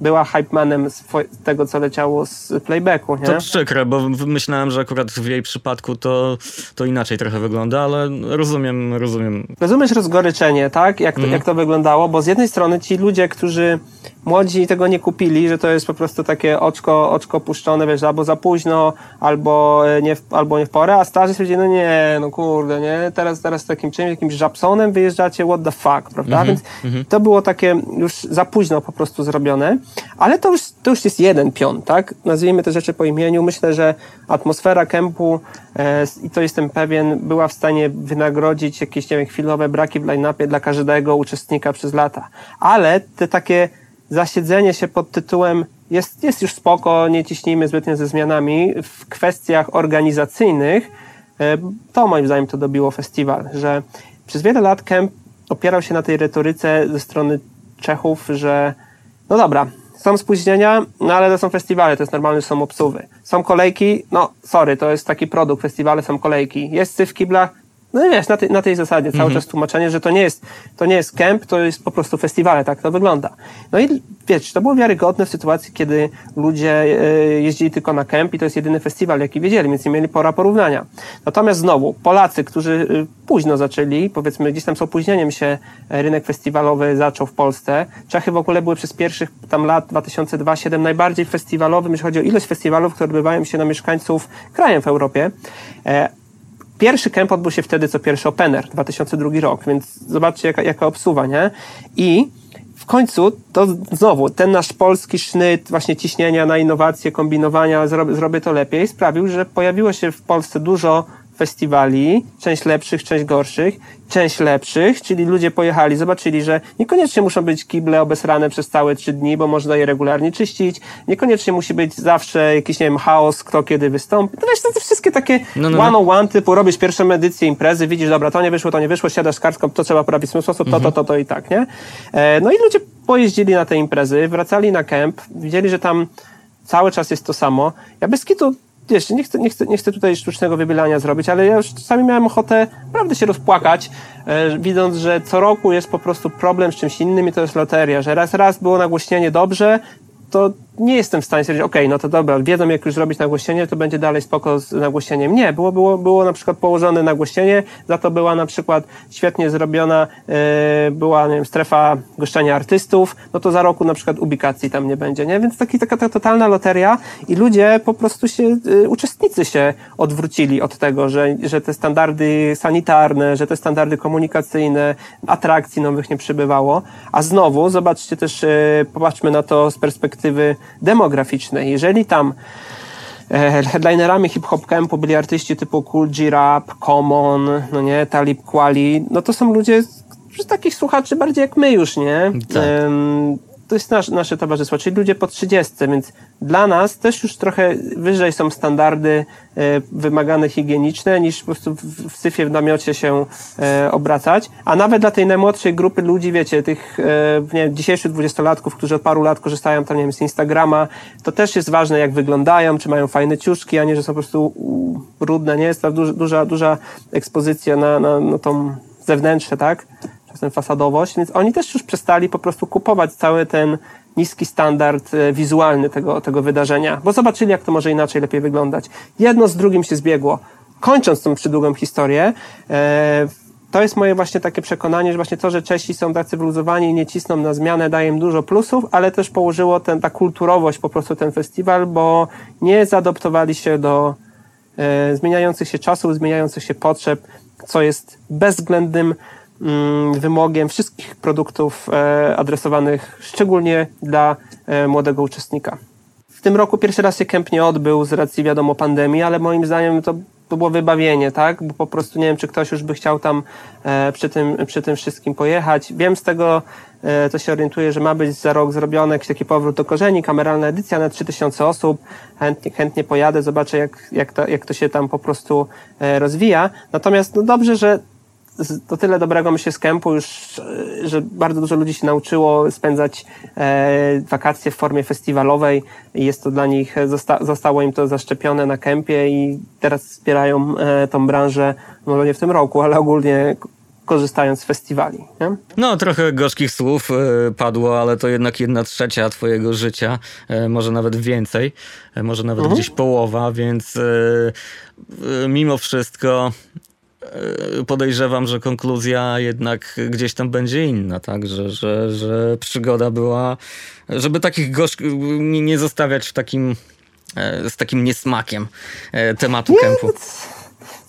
była hype manem z tego, co leciało z playbacku. Nie? To przykre, bo myślałem, że akurat w jej przypadku to, to inaczej trochę wygląda, ale rozumiem, rozumiem. Rozumiesz rozgoryczenie, tak? Jak mm. jak to wyglądało, bo z jednej strony ci ludzie, którzy młodzi tego nie kupili, że to jest po prostu takie oczko, oczko puszczone, wiesz, albo za późno, albo nie w, albo nie w porę, a starzy stwierdzili, no nie, no kurde, nie, teraz, teraz takim czymś, jakimś Japsonem wyjeżdżacie, what the fuck, prawda? Mm -hmm, Więc mm -hmm. to było takie już za późno po prostu zrobione, ale to już, to już jest jeden pion, tak? Nazwijmy te rzeczy po imieniu. Myślę, że atmosfera kempu, e, i to jestem pewien, była w stanie wynagrodzić jakieś, nie wiem, chwilowe braki w line-upie dla każdego uczestnika przez lata. Ale te takie zasiedzenie się pod tytułem jest, jest już spoko, nie ciśnijmy zbytnio ze zmianami w kwestiach organizacyjnych, e, to moim zdaniem to dobiło festiwal, że przez wiele lat Kemp opierał się na tej retoryce ze strony Czechów, że no dobra, są spóźnienia, no ale to są festiwale, to jest normalne, są obsuwy. Są kolejki, no sorry, to jest taki produkt, festiwale są kolejki. Jest syf w kiblach, no i wiesz, na tej, na tej zasadzie cały mhm. czas tłumaczenie, że to nie jest, to nie jest camp, to jest po prostu festiwale, tak to wygląda. No i wiesz, to było wiarygodne w sytuacji, kiedy ludzie e, jeździli tylko na camp i to jest jedyny festiwal, jaki wiedzieli, więc nie mieli pora porównania. Natomiast znowu, Polacy, którzy e, późno zaczęli, powiedzmy gdzieś tam z opóźnieniem się e, rynek festiwalowy zaczął w Polsce. Czechy w ogóle były przez pierwszych tam lat 2002-2007 najbardziej festiwalowym, jeśli chodzi o ilość festiwalów, które odbywają się na mieszkańców krajem w Europie. Pierwszy kemp odbył się wtedy, co pierwszy Opener, 2002 rok, więc zobaczcie, jaka, jaka obsuwa, nie? I w końcu to znowu ten nasz polski sznyt właśnie ciśnienia na innowacje, kombinowania, zrobię, zrobię to lepiej, sprawił, że pojawiło się w Polsce dużo festiwali, część lepszych, część gorszych, część lepszych, czyli ludzie pojechali, zobaczyli, że niekoniecznie muszą być kible obesrane przez całe trzy dni, bo można je regularnie czyścić, niekoniecznie musi być zawsze jakiś, nie wiem, chaos, kto kiedy wystąpi. To wiesz, to wszystkie takie no, no, one on one, typu robisz pierwszą edycję imprezy, widzisz, dobra, to nie wyszło, to nie wyszło, siadasz z kartką, to trzeba poprawić w ten sposób, to, to, to, to i tak, nie? E, no i ludzie pojeździli na te imprezy, wracali na kemp, widzieli, że tam cały czas jest to samo. Ja bez kitu wiesz, nie chcę, nie, chcę, nie chcę tutaj sztucznego wybielania zrobić, ale ja już czasami miałem ochotę naprawdę się rozpłakać, e, widząc, że co roku jest po prostu problem z czymś innym i to jest loteria, że raz, raz było nagłośnienie dobrze, to nie jestem w stanie stwierdzić, ok, no to dobra, wiedzą jak już zrobić nagłośnienie, to będzie dalej spoko z nagłośnieniem. Nie, było, było, było na przykład położone nagłośnienie, za to była na przykład świetnie zrobiona, yy, była, nie wiem, strefa goszczenia artystów, no to za roku na przykład ubikacji tam nie będzie, nie? Więc taki, taka, taka totalna loteria i ludzie po prostu się, yy, uczestnicy się odwrócili od tego, że, że te standardy sanitarne, że te standardy komunikacyjne, atrakcji nowych nie przybywało, a znowu, zobaczcie też, yy, popatrzmy na to z perspektywy demograficznej. Jeżeli tam e, headlinerami hip-hop campu byli artyści typu Cool G-Rap, Common, no nie, Talib Kweli, no to są ludzie z takich słuchaczy bardziej jak my już, nie? Tak to jest nasz, nasze towarzystwo, czyli ludzie po 30, więc dla nas też już trochę wyżej są standardy e, wymagane higieniczne niż po prostu w, syfie w namiocie się e, obracać, a nawet dla tej najmłodszej grupy ludzi, wiecie, tych e, nie wiem, dzisiejszych dwudziestolatków, którzy od paru lat korzystają tam, nie wiem, z Instagrama, to też jest ważne, jak wyglądają, czy mają fajne ciuszki, a nie, że są po prostu brudne, nie? Jest to duża, duża, duża ekspozycja na, na, na tą zewnętrzne, tak? Czasem fasadowość, więc oni też już przestali po prostu kupować cały ten niski standard e, wizualny tego, tego wydarzenia, bo zobaczyli, jak to może inaczej lepiej wyglądać. Jedno z drugim się zbiegło. Kończąc tą przydługą historię, e, to jest moje właśnie takie przekonanie, że właśnie to, że Czesi są tacy wyluzowani i nie cisną na zmianę, daje im dużo plusów, ale też położyło ten, ta kulturowość po prostu ten festiwal, bo nie zaadoptowali się do e, zmieniających się czasów, zmieniających się potrzeb, co jest bezwzględnym wymogiem wszystkich produktów e, adresowanych szczególnie dla e, młodego uczestnika. W tym roku pierwszy raz się kemp nie odbył z racji wiadomo pandemii, ale moim zdaniem to, to było wybawienie, tak? Bo po prostu nie wiem, czy ktoś już by chciał tam e, przy, tym, przy tym wszystkim pojechać. Wiem z tego, to się orientuję, że ma być za rok zrobiony jakiś taki powrót do korzeni, kameralna edycja na 3000 osób. Chętnie, chętnie pojadę, zobaczę jak, jak, to, jak to się tam po prostu rozwija. Natomiast no dobrze, że to tyle dobrego myślę z kempu już, że bardzo dużo ludzi się nauczyło spędzać e, wakacje w formie festiwalowej i jest to dla nich, zosta, zostało im to zaszczepione na kempie i teraz wspierają e, tą branżę, może nie w tym roku, ale ogólnie korzystając z festiwali. Nie? No, trochę gorzkich słów y, padło, ale to jednak jedna trzecia twojego życia, może nawet więcej, może nawet mhm. gdzieś połowa, więc mimo wszystko podejrzewam, że konkluzja jednak gdzieś tam będzie inna, tak? Że, że, że przygoda była, żeby takich gorzkich nie zostawiać w takim, z takim niesmakiem tematu kempu.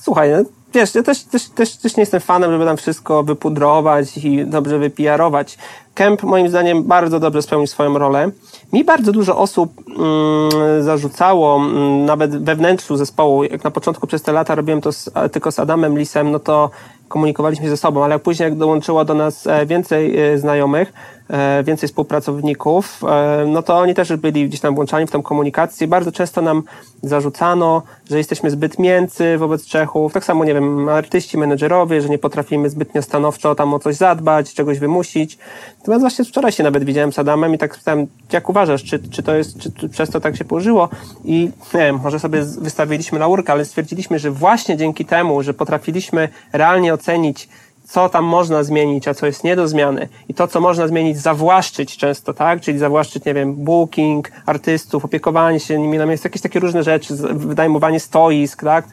Słuchaj, no, wiesz, ja też, też, też, też nie jestem fanem, żeby tam wszystko wypudrować i dobrze wypijarować. Kemp moim zdaniem bardzo dobrze spełnił swoją rolę. Mi bardzo dużo osób mm, zarzucało, mm, nawet we wnętrzu zespołu, jak na początku przez te lata robiłem to z, tylko z Adamem Lisem, no to komunikowaliśmy ze sobą, ale później jak dołączyło do nas e, więcej e, znajomych, e, więcej współpracowników, no to oni też byli gdzieś tam włączani w tą komunikację. Bardzo często nam zarzucano, że jesteśmy zbyt mięcy wobec Czechów. Tak samo, nie wiem, artyści, menedżerowie, że nie potrafimy zbytnio stanowczo tam o coś zadbać, czegoś wymusić. Natomiast właśnie wczoraj się nawet widziałem z Adamem i tak spytałem, jak uważasz, czy, czy to jest, czy, czy przez to tak się położyło? I nie wiem, może sobie wystawiliśmy laurkę, ale stwierdziliśmy, że właśnie dzięki temu, że potrafiliśmy realnie ocenić co tam można zmienić, a co jest nie do zmiany i to, co można zmienić, zawłaszczyć często, tak? Czyli zawłaszczyć, nie wiem, booking, artystów, opiekowanie się nimi na miejscu, jakieś takie różne rzeczy, wynajmowanie stoisk, tak?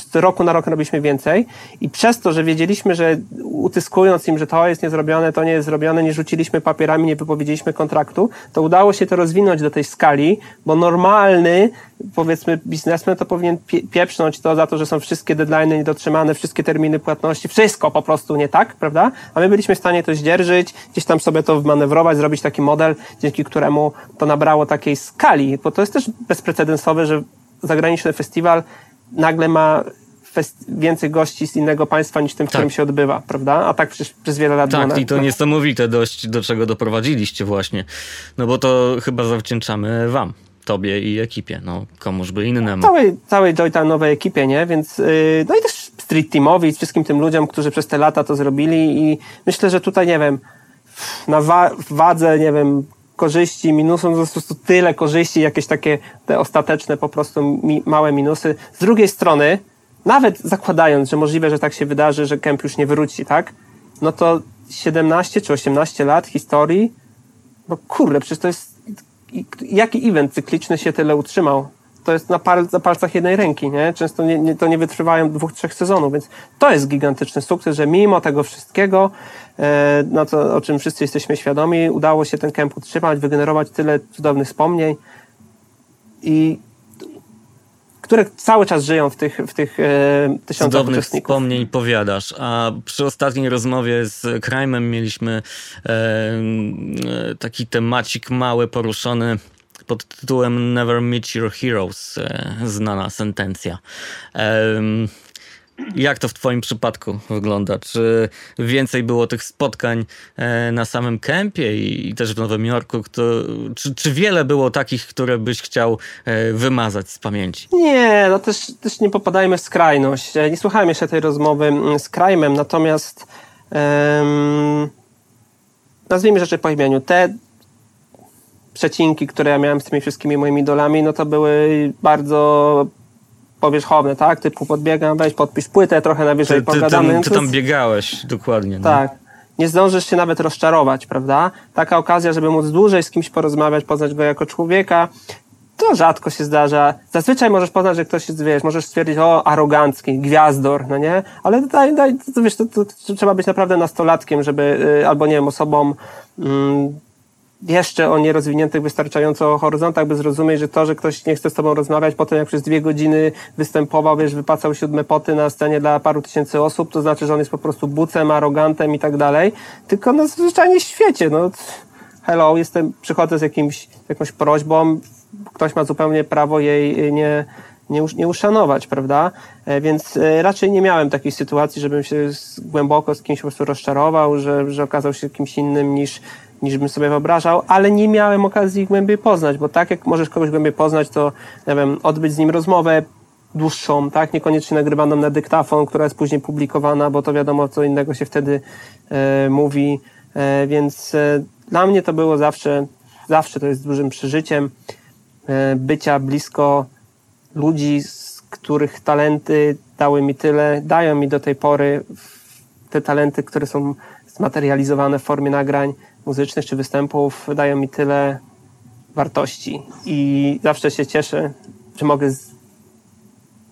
Z roku na rok robiliśmy więcej i przez to, że wiedzieliśmy, że utyskując im, że to jest niezrobione, to nie jest zrobione, nie rzuciliśmy papierami, nie wypowiedzieliśmy kontraktu, to udało się to rozwinąć do tej skali, bo normalny, powiedzmy, biznesmen to powinien pieprznąć to za to, że są wszystkie deadlines niedotrzymane, wszystkie terminy płatności, wszystko po prostu nie tak, prawda? A my byliśmy w stanie to zdzierżyć, gdzieś tam sobie to wmanewrować, zrobić taki model, dzięki któremu to nabrało takiej skali, bo to jest też bezprecedensowe, że zagraniczny festiwal nagle ma więcej gości z innego państwa niż tym, w tak. którym się odbywa, prawda? A tak przez, przez wiele lat Tak, i to niesamowite dość, do czego doprowadziliście właśnie. No bo to chyba zawdzięczamy wam tobie i ekipie, no komuż by innemu. Całej, całej nowej ekipie, nie? Więc, yy, no i też Street Teamowi wszystkim tym ludziom, którzy przez te lata to zrobili i myślę, że tutaj, nie wiem, na wa wadze, nie wiem, korzyści, minusów, po prostu tyle korzyści, jakieś takie te ostateczne po prostu mi, małe minusy. Z drugiej strony, nawet zakładając, że możliwe, że tak się wydarzy, że Kemp już nie wróci, tak? No to 17 czy 18 lat historii, no kurde, przecież to jest jaki event cykliczny się tyle utrzymał? To jest na, pal, na palcach jednej ręki, nie? Często nie, nie, to nie wytrwają dwóch, trzech sezonów, więc to jest gigantyczny sukces, że mimo tego wszystkiego, e, no to, o czym wszyscy jesteśmy świadomi, udało się ten kemp utrzymać, wygenerować tyle cudownych wspomnień i które cały czas żyją w tych, w tych e, tysiącach Cudownych uczestników. wspomnień powiadasz. A przy ostatniej rozmowie z Krajmem mieliśmy e, e, taki temacik mały poruszony pod tytułem Never Meet Your Heroes, e, znana sentencja. Jak to w Twoim przypadku wygląda? Czy więcej było tych spotkań e, na samym kempie i też w Nowym Jorku? Kto, czy, czy wiele było takich, które byś chciał e, wymazać z pamięci? Nie, no też, też nie popadajmy w skrajność. Nie słuchałem jeszcze tej rozmowy mm, z Krajmem, natomiast um, nazwijmy rzeczy po imieniu. Te przecinki, które ja miałem z tymi wszystkimi moimi idolami, no to były bardzo powierzchowne, tak? Typu podbiegam, weź podpisz płytę, trochę na wyżej ty, pogadamy. Ty, ty, ty tam biegałeś, dokładnie. No. Tak. Nie zdążysz się nawet rozczarować, prawda? Taka okazja, żeby móc dłużej z kimś porozmawiać, poznać go jako człowieka, to rzadko się zdarza. Zazwyczaj możesz poznać, że ktoś jest, wiesz, możesz stwierdzić, o, arogancki, gwiazdor, no nie? Ale daj, daj, to, wiesz, to, to, to trzeba być naprawdę nastolatkiem, żeby, y, albo nie wiem, osobą, mm, jeszcze o nierozwiniętych wystarczająco horyzontach, by zrozumieć, że to, że ktoś nie chce z tobą rozmawiać po tym, jak przez dwie godziny występował, wiesz, wypacał siódme poty na scenie dla paru tysięcy osób, to znaczy, że on jest po prostu bucem, arogantem i tak dalej, tylko no zwyczajnie świecie, no hello, jestem, przychodzę z jakimś, jakąś prośbą, ktoś ma zupełnie prawo jej nie, nie, nie uszanować, prawda? E, więc e, raczej nie miałem takiej sytuacji, żebym się głęboko z kimś po prostu rozczarował, że, że okazał się kimś innym niż, niż bym sobie wyobrażał, ale nie miałem okazji ich głębiej poznać, bo tak jak możesz kogoś głębiej poznać, to nie wiem, odbyć z nim rozmowę dłuższą, tak, niekoniecznie nagrywaną na dyktafon, która jest później publikowana, bo to wiadomo, co innego się wtedy e, mówi, e, więc e, dla mnie to było zawsze, zawsze to jest dużym przeżyciem e, bycia blisko ludzi, z których talenty dały mi tyle, dają mi do tej pory te talenty, które są zmaterializowane w formie nagrań muzycznych czy występów, dają mi tyle wartości. I zawsze się cieszę, że mogę z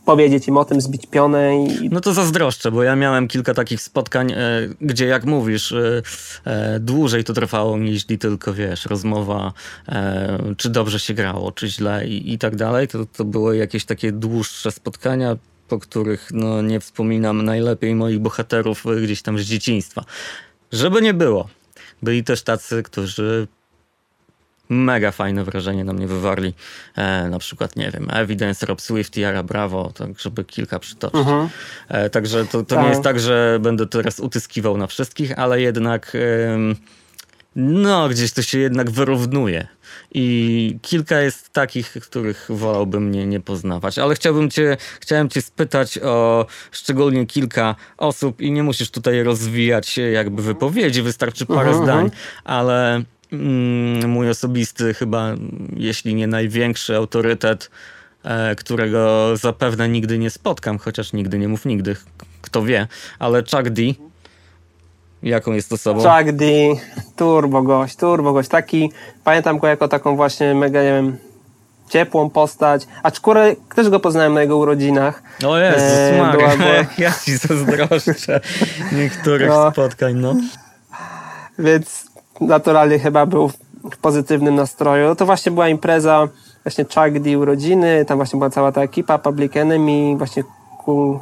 powiedzieć im o tym, zbić pionę. I... No to zazdroszczę, bo ja miałem kilka takich spotkań, e, gdzie jak mówisz, e, e, dłużej to trwało niż tylko, wiesz, rozmowa, e, czy dobrze się grało, czy źle i, i tak dalej. To, to były jakieś takie dłuższe spotkania, po których no, nie wspominam najlepiej moich bohaterów e, gdzieś tam z dzieciństwa. Żeby nie było. Byli też tacy, którzy mega fajne wrażenie na mnie wywarli. E, na przykład, nie wiem, Evidence, Rob Swift, Yara Bravo, tak żeby kilka przytoczyć. Mhm. E, także to, to tak. nie jest tak, że będę teraz utyskiwał na wszystkich, ale jednak e, no, gdzieś to się jednak wyrównuje. I kilka jest takich, których wolałbym nie, nie poznawać. Ale chciałbym cię, chciałem cię spytać o szczególnie kilka osób i nie musisz tutaj rozwijać jakby wypowiedzi, wystarczy parę uh mhm, zdań, mhm. ale Mm, mój osobisty, chyba jeśli nie największy autorytet, e, którego zapewne nigdy nie spotkam, chociaż nigdy nie mów nigdy, kto wie, ale Chuck D. Jaką jest osobą? Chuck D, turbo gość, turbo gość. Taki, pamiętam go jako taką właśnie mega, nie wiem, ciepłą postać. A Czkurę też go poznałem na jego urodzinach. O Jezus e, była, była... ja ci zazdroszczę niektórych no. spotkań, no. Więc naturalnie chyba był w pozytywnym nastroju. No to właśnie była impreza właśnie Chuck D urodziny, tam właśnie była cała ta ekipa, Public Enemy, właśnie cool,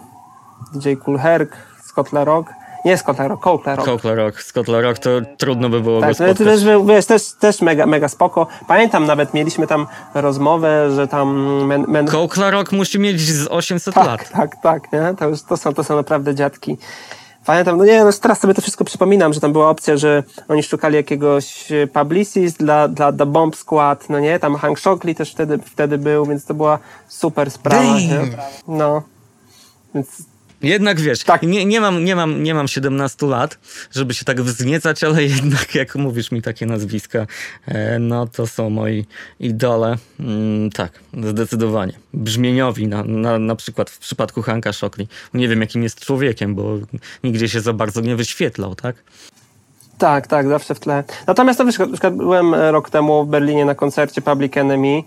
DJ Cool Herc, Scott Rock. Nie Scott Rock, Coke Rock. Rock, Rock to trudno by było tak, go spotkać. Też, wiesz, też, też mega, mega spoko. Pamiętam nawet, mieliśmy tam rozmowę, że tam... Men, men... Rock musi mieć z 800 tak, lat. Tak, tak, nie? To, już, to, są, to są naprawdę dziadki. Pamiętam, no nie, no teraz sobie to wszystko przypominam, że tam była opcja, że oni szukali jakiegoś e, publicist dla, dla The Bomb Squad, no nie, tam Hank Shockley też wtedy, wtedy był, więc to była super sprawa. No. Więc jednak wiesz, tak. nie, nie, mam, nie, mam, nie mam 17 lat, żeby się tak wzniecać, ale jednak jak mówisz mi takie nazwiska, e, no to są moi idole. Mm, tak, zdecydowanie. Brzmieniowi, na, na, na przykład w przypadku Hanka Shockley. Nie wiem, jakim jest człowiekiem, bo nigdzie się za bardzo nie wyświetlał, tak? Tak, tak, zawsze w tle. Natomiast na przykład byłem rok temu w Berlinie na koncercie Public Enemy E,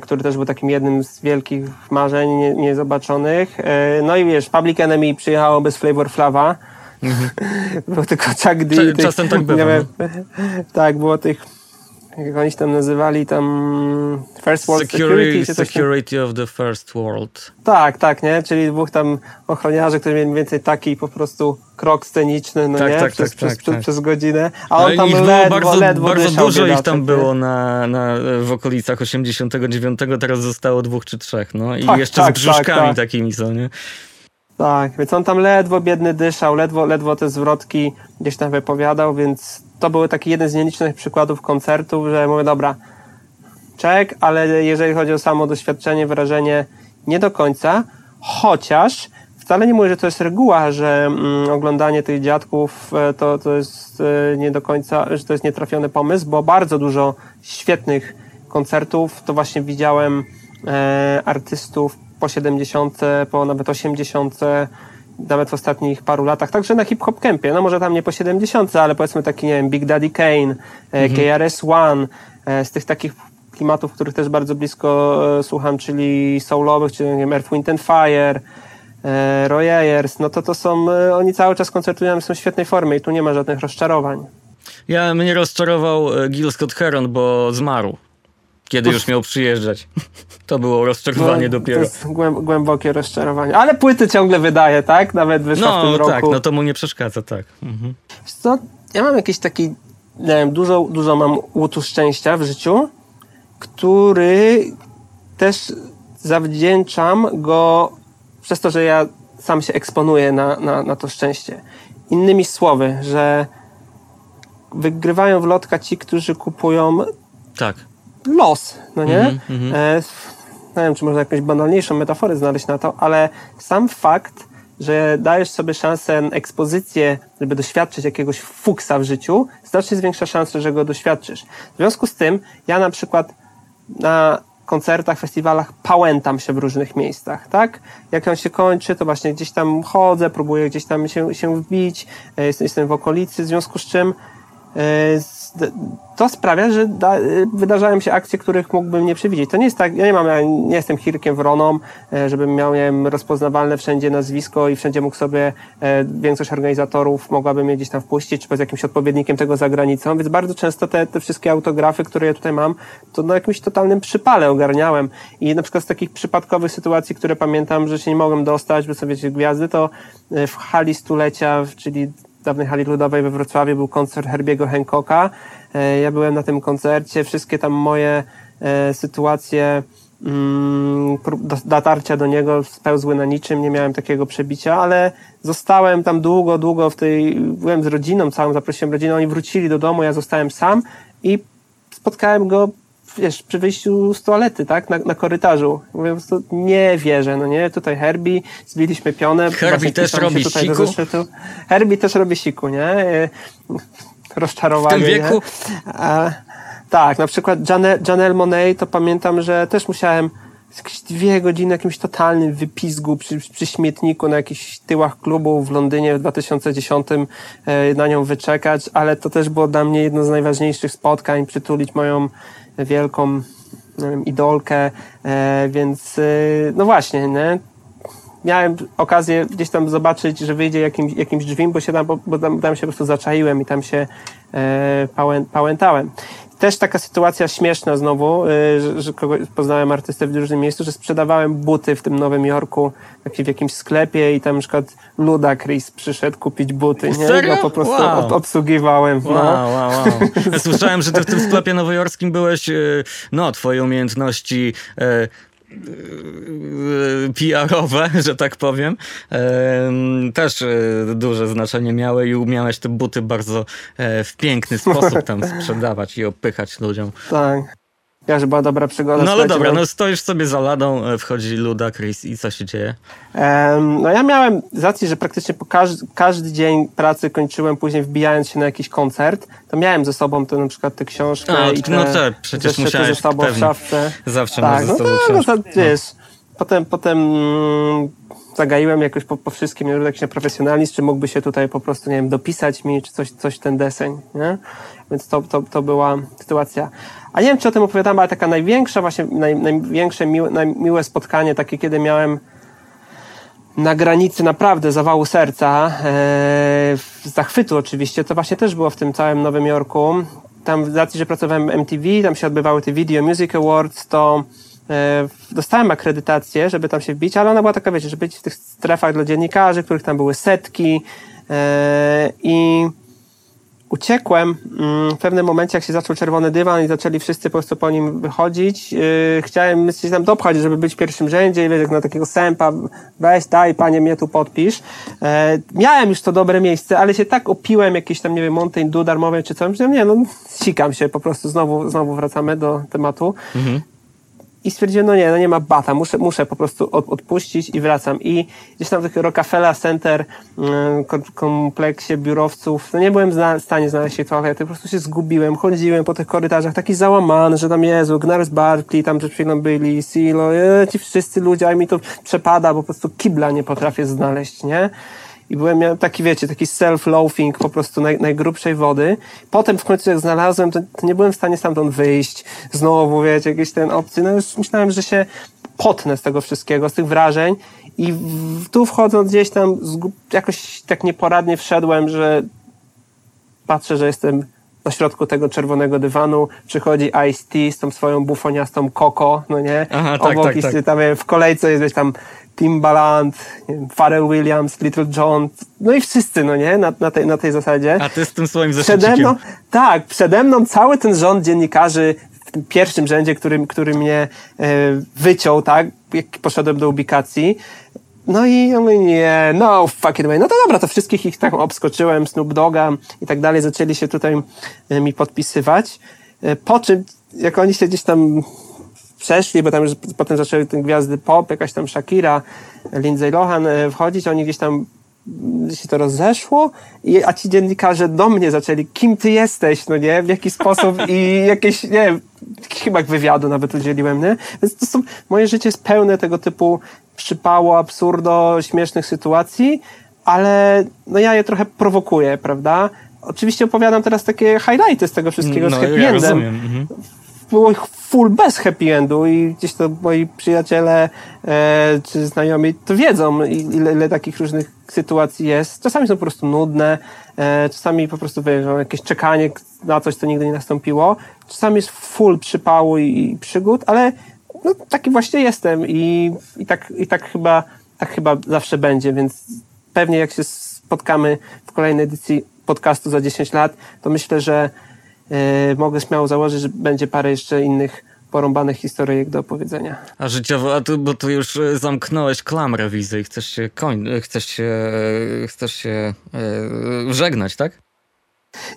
który też był takim jednym z wielkich marzeń niezobaczonych. E, no i wiesz, Public Enemy przyjechało bez Flavor Flava. Mhm. Był tylko Chuck D. Czasem tak bywa. No. Tak, było tych jak oni się tam nazywali, tam First World Security. Security, security of the First World. Tak, tak, nie? Czyli dwóch tam ochroniarzy, którzy mieli więcej taki po prostu krok sceniczny, no tak, nie? Tak, przez, tak, przez, tak, przez, tak. przez godzinę. A on no tam ledwo, bardzo, ledwo Bardzo dużo ich tam było na, na, w okolicach 89, teraz zostało dwóch czy trzech, no i tak, jeszcze z brzuszkami takimi są, nie? Tak, więc on tam ledwo biedny dyszał, ledwo, ledwo te zwrotki gdzieś tam wypowiadał, więc to był taki jeden z nielicznych przykładów koncertów, że mówię, dobra, czek, ale jeżeli chodzi o samo doświadczenie, wrażenie, nie do końca, chociaż wcale nie mówię, że to jest reguła, że mm, oglądanie tych dziadków e, to, to jest e, nie do końca, że to jest nietrafiony pomysł, bo bardzo dużo świetnych koncertów to właśnie widziałem e, artystów po 70, po nawet 80, nawet w ostatnich paru latach, także na hip-hop kempie, no może tam nie po 70, ale powiedzmy taki, nie wiem, Big Daddy Kane, e, mhm. KRS-One, e, z tych takich klimatów, których też bardzo blisko e, słucham, czyli soulowych, czyli nie wiem, Earth, Wind and Fire, Roy Ayers, no to to są, oni cały czas koncertują, są w świetnej formie i tu nie ma żadnych rozczarowań. Ja mnie rozczarował Gil Scott Heron, bo zmarł kiedy już miał przyjeżdżać. To było rozczarowanie no, dopiero. To jest głębokie rozczarowanie. Ale płyty ciągle wydaje, tak? Nawet wyszła no, w tym tak, roku. No tak, no to mu nie przeszkadza, tak. Mhm. Co? Ja mam jakiś taki, nie wiem, dużo, dużo mam łutu szczęścia w życiu, który też zawdzięczam go przez to, że ja sam się eksponuję na, na, na to szczęście. Innymi słowy, że wygrywają w lotka ci, którzy kupują tak los, no nie? Mm -hmm. e, nie wiem, czy można jakąś banalniejszą metaforę znaleźć na to, ale sam fakt, że dajesz sobie szansę na ekspozycję, żeby doświadczyć jakiegoś fuksa w życiu, znacznie zwiększa szansę, że go doświadczysz. W związku z tym, ja na przykład na koncertach, festiwalach pałętam się w różnych miejscach, tak? Jak on się kończy, to właśnie gdzieś tam chodzę, próbuję gdzieś tam się, się wbić, e, jestem w okolicy, w związku z czym e, to sprawia, że da, wydarzają się akcje, których mógłbym nie przewidzieć. To nie jest tak, ja nie mam, ja nie jestem Hirkiem Wroną, e, żebym miał nie wiem, rozpoznawalne wszędzie nazwisko i wszędzie mógł sobie e, większość organizatorów mogłaby mnie gdzieś tam wpuścić, czy z jakimś odpowiednikiem tego za granicą, więc bardzo często te, te wszystkie autografy, które ja tutaj mam, to na jakimś totalnym przypale ogarniałem. I na przykład z takich przypadkowych sytuacji, które pamiętam, że się nie mogłem dostać, bo sobie wiecie, gwiazdy, to e, w hali stulecia, czyli dawnej hali ludowej we Wrocławiu był koncert Herbiego Hancocka. E, ja byłem na tym koncercie, wszystkie tam moje e, sytuacje mm, dotarcia do niego spełzły na niczym, nie miałem takiego przebicia, ale zostałem tam długo, długo w tej, byłem z rodziną całą, zaprosiłem rodzinę, oni wrócili do domu, ja zostałem sam i spotkałem go wiesz, przy wyjściu z toalety, tak, na, na korytarzu. Mówię po prostu, nie wierzę, no nie, tutaj Herbie, zbiliśmy pionę. Herbie też robi siku? Herbie też robi siku, nie? E, rozczarowanie. W tym wieku? A, tak, na przykład Janelle, Janelle Monet, to pamiętam, że też musiałem jakieś dwie godziny jakimś totalnym wypizgu przy, przy śmietniku na jakichś tyłach klubu w Londynie w 2010 e, na nią wyczekać, ale to też było dla mnie jedno z najważniejszych spotkań, przytulić moją wielką wiem, idolkę, e, więc e, no właśnie, nie? miałem okazję gdzieś tam zobaczyć, że wyjdzie jakimś, jakimś drzwim, bo się tam, bo, bo tam, tam, się po prostu zaczaiłem i tam się e, pałę, pałętałem też taka sytuacja śmieszna znowu, y, że, że kogoś, poznałem artystę w różnym miejscu, że sprzedawałem buty w tym Nowym Jorku w jakimś sklepie i tam na przykład Ludacris przyszedł kupić buty, nie? Serio? Go po prostu wow. ob obsługiwałem. No. Wow, wow, wow. Słyszałem, że ty w tym sklepie nowojorskim byłeś, y, no, twoje umiejętności y, PR-owe, że tak powiem, też e, duże znaczenie miały i umiałeś te buty bardzo e, w piękny sposób tam sprzedawać i opychać ludziom. Tak. Ja, że była dobra przygoda. No ale dobra, no stoisz sobie za ladą, e, wchodzi Luda, Chris i co się dzieje? Um, no ja miałem z racji, że praktycznie po każdy, każdy dzień pracy kończyłem później wbijając się na jakiś koncert, to miałem ze sobą to na przykład tę książkę A, i te, no te, przecież musiałeś ze sobą pewnie. w szafce. Zawsze tak, masz ze sobą no, to, no to, wiesz, potem, potem mm, zagaiłem jakoś po, po wszystkim, nie wiem, jakiś profesjonalizm, czy mógłby się tutaj po prostu, nie wiem, dopisać mi, czy coś, coś ten deseń, nie? Więc to, to, to była sytuacja. A nie wiem, czy o tym opowiadam, ale taka największa, właśnie naj, największe miłe, najmiłe spotkanie, takie kiedy miałem na granicy naprawdę zawału serca, e, zachwytu oczywiście, to właśnie też było w tym całym Nowym Jorku. Tam z racji, że pracowałem w MTV, tam się odbywały te Video Music Awards, to e, dostałem akredytację, żeby tam się wbić, ale ona była taka, wiecie, żeby być w tych strefach dla dziennikarzy, których tam były setki e, i uciekłem mm, w pewnym momencie, jak się zaczął czerwony dywan i zaczęli wszyscy po prostu po nim wychodzić. Yy, chciałem się tam dopchać, żeby być w pierwszym rzędzie i wiesz, na takiego sępa, weź, daj, panie, mnie tu podpisz. Yy, miałem już to dobre miejsce, ale się tak opiłem jakiś tam, nie wiem, Mountain Dew darmowy czy coś, że nie, no, sikam się po prostu, znowu, znowu wracamy do tematu. Mhm i stwierdziłem, no nie, no nie ma bata, muszę, muszę po prostu od, odpuścić i wracam. I gdzieś tam w takim Rockefeller Center mm, kompleksie biurowców, no nie byłem w stanie znaleźć się toalety, po prostu się zgubiłem, chodziłem po tych korytarzach, taki załamany, że tam Jezu, Gnars Barkley, tam przed chwilą byli, Silo, e, ci wszyscy ludzie, a mi to przepada, bo po prostu kibla nie potrafię znaleźć, nie? I byłem, miałem taki, wiecie, taki self-loafing po prostu naj, najgrubszej wody. Potem w końcu jak znalazłem, to, to, nie byłem w stanie stamtąd wyjść. Znowu, wiecie, jakieś ten opcje. No już myślałem, że się potnę z tego wszystkiego, z tych wrażeń. I w, tu wchodząc gdzieś tam, jakoś tak nieporadnie wszedłem, że patrzę, że jestem na środku tego czerwonego dywanu przychodzi Ice-T z tą swoją bufoniastą Coco, no nie? Aha, tak, Obok tak, tak. tam w kolejce jest tam Timbaland, Pharrell Williams, Little John, no i wszyscy, no nie, na, na, tej, na tej zasadzie. A ty z tym swoim. Przede mną, tak, przede mną cały ten rząd dziennikarzy w tym pierwszym rzędzie, który, który mnie e, wyciął, tak, jak poszedłem do ubikacji. No i ja mówię, nie, no fuck it way. No to dobra, to wszystkich ich tak obskoczyłem, Snoop Doga i tak dalej, zaczęli się tutaj e, mi podpisywać. E, po czym, jak oni się gdzieś tam przeszli, bo tam już potem zaczęły te gwiazdy pop, jakaś tam Shakira, Lindsay Lohan e, wchodzić, oni gdzieś tam się to rozeszło, i, a ci dziennikarze do mnie zaczęli, kim ty jesteś, no nie, w jaki sposób i jakieś, nie wiem, chyba wywiadu nawet udzieliłem, nie? Więc to są, moje życie jest pełne tego typu przypało, absurdo, śmiesznych sytuacji, ale no ja je trochę prowokuję, prawda? Oczywiście opowiadam teraz takie highlighty z tego wszystkiego no, z happy ja endem. Mhm. Było full bez happy endu i gdzieś to moi przyjaciele e, czy znajomi to wiedzą, ile, ile takich różnych sytuacji jest. Czasami są po prostu nudne, e, czasami po prostu wiesz, jakieś czekanie na coś, co nigdy nie nastąpiło. Czasami jest full przypału i, i przygód, ale no, taki właśnie jestem i, i, tak, i tak, chyba, tak chyba zawsze będzie, więc pewnie jak się spotkamy w kolejnej edycji podcastu za 10 lat, to myślę, że mogę śmiało założyć, że będzie parę jeszcze innych porąbanych historyjek do opowiedzenia. A życiowo, a tu, bo tu już e, zamknąłeś klamrę wizy i chcesz się koń, e, chcesz się, chcesz się e, żegnać, tak?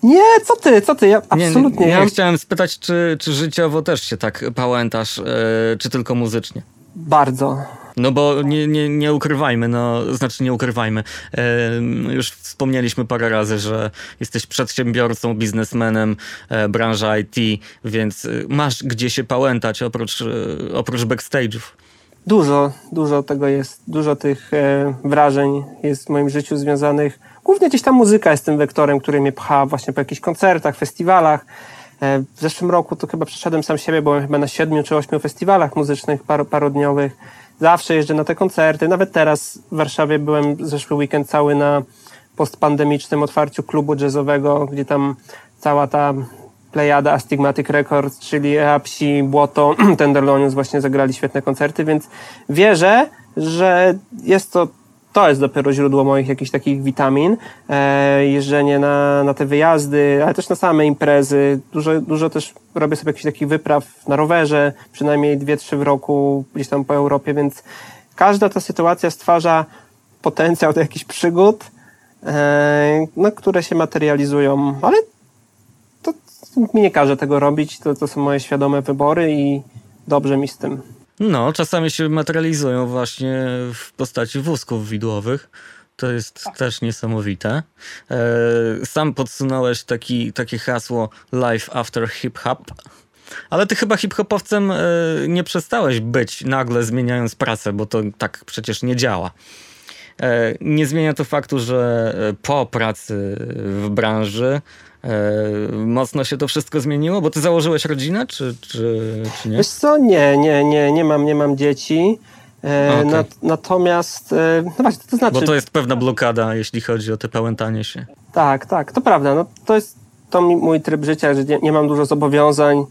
Nie, co ty, co ty, ja absolutnie. Nie, nie, ja... chciałem spytać, czy, czy życiowo też się tak pałętasz, e, czy tylko muzycznie? Bardzo. No bo nie, nie, nie ukrywajmy, no znaczy nie ukrywajmy. E, już wspomnieliśmy parę razy, że jesteś przedsiębiorcą, biznesmenem, e, branża IT, więc e, masz gdzie się pałętać oprócz, oprócz backstage'ów. Dużo, dużo tego jest, dużo tych wrażeń jest w moim życiu związanych. Głównie gdzieś tam muzyka jest tym wektorem, który mnie pcha właśnie po jakichś koncertach, festiwalach. W zeszłym roku to chyba przeszedłem sam siebie, byłem chyba na siedmiu czy ośmiu festiwalach muzycznych par, parodniowych. Zawsze jeżdżę na te koncerty. Nawet teraz w Warszawie byłem zeszły weekend cały na postpandemicznym otwarciu klubu jazzowego, gdzie tam cała ta plejada Astigmatic Records, czyli Eapsi, Błoto, Tenderlonius właśnie zagrali świetne koncerty, więc wierzę, że jest to to jest dopiero źródło moich jakichś takich witamin. E, jeżdżenie na, na te wyjazdy, ale też na same imprezy. Dużo, dużo też robię sobie jakichś takich wypraw na rowerze, przynajmniej dwie, trzy w roku gdzieś tam po Europie, więc każda ta sytuacja stwarza potencjał do jakichś przygód, e, no, które się materializują, ale to mi nie każe tego robić, to, to są moje świadome wybory i dobrze mi z tym. No, czasami się materializują właśnie w postaci wózków widłowych. To jest tak. też niesamowite. E, sam podsunąłeś taki, takie hasło Life After Hip Hop. Ale ty chyba hip-hopowcem e, nie przestałeś być nagle zmieniając pracę, bo to tak przecież nie działa. E, nie zmienia to faktu, że po pracy w branży mocno się to wszystko zmieniło? Bo ty założyłeś rodzinę, czy, czy, czy nie? Wiesz co, nie, nie, nie, nie mam, nie mam dzieci. E, okay. nat, natomiast, e, no właśnie, to znaczy... Bo to jest pewna blokada, jeśli chodzi o te pałętanie się. Tak, tak, to prawda. No, to jest to mój tryb życia, że nie, nie mam dużo zobowiązań,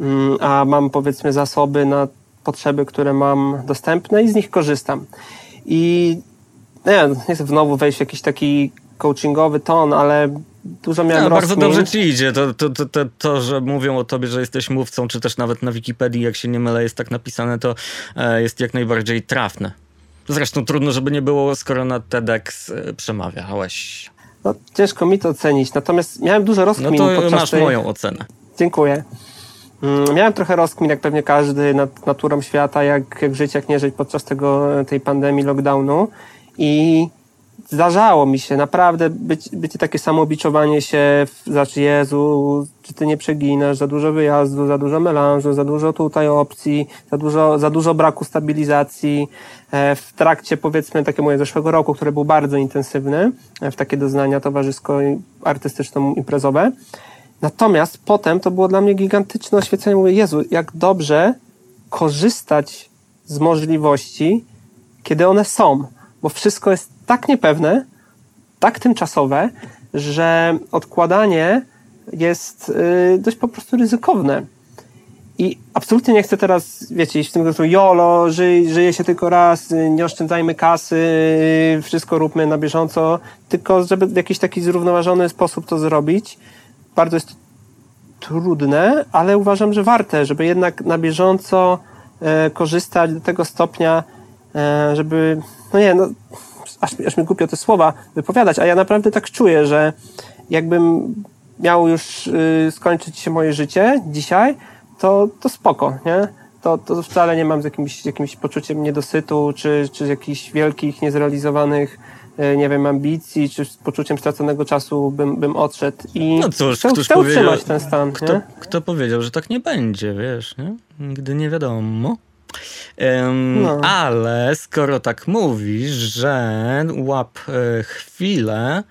mm, a mam powiedzmy zasoby na potrzeby, które mam dostępne i z nich korzystam. I nie, nie chcę znowu wejść w jakiś taki coachingowy ton, ale dużo miałem no, Bardzo dobrze ci idzie. To, to, to, to, to, że mówią o tobie, że jesteś mówcą, czy też nawet na Wikipedii, jak się nie mylę, jest tak napisane, to e, jest jak najbardziej trafne. Zresztą trudno, żeby nie było, skoro na TEDx e, przemawiałeś. No, ciężko mi to ocenić, natomiast miałem dużo rozkmin No to masz tej... moją ocenę. Dziękuję. Mm, miałem trochę rozkmin, jak pewnie każdy, nad naturą świata, jak, jak żyć, jak nie żyć podczas tego, tej pandemii, lockdownu. I zdarzało mi się naprawdę być, być takie samobiczowanie się, znaczy Jezu, czy ty nie przeginasz, za dużo wyjazdu, za dużo melanżu, za dużo tutaj opcji, za dużo, za dużo braku stabilizacji. E, w trakcie powiedzmy takiego zeszłego roku, który był bardzo intensywny e, w takie doznania towarzysko-artystyczno-imprezowe. Natomiast potem to było dla mnie gigantyczne oświecenie. Mówię, Jezu, jak dobrze korzystać z możliwości, kiedy one są bo wszystko jest tak niepewne, tak tymczasowe, że odkładanie jest y, dość po prostu ryzykowne. I absolutnie nie chcę teraz, wiecie, iść w tym kierunku, jolo, żyj, żyje się tylko raz, nie oszczędzajmy kasy, wszystko róbmy na bieżąco, tylko żeby w jakiś taki zrównoważony sposób to zrobić. Bardzo jest trudne, ale uważam, że warte, żeby jednak na bieżąco e, korzystać do tego stopnia, e, żeby no nie, no, aż, aż mi głupio te słowa wypowiadać, a ja naprawdę tak czuję, że jakbym miał już y, skończyć się moje życie dzisiaj, to, to spoko, nie? To, to wcale nie mam z jakimś, jakimś poczuciem niedosytu, czy, czy jakichś wielkich, niezrealizowanych e, nie wiem, ambicji, czy z poczuciem straconego czasu bym, bym odszedł. I No cóż, chcę, chcę utrzymać ten stan, Kto, kto powiedział, że tak nie będzie, wiesz, nie? Nigdy nie wiadomo. Em, No. Ale skoro tak mówisz, że łap e, chwilę,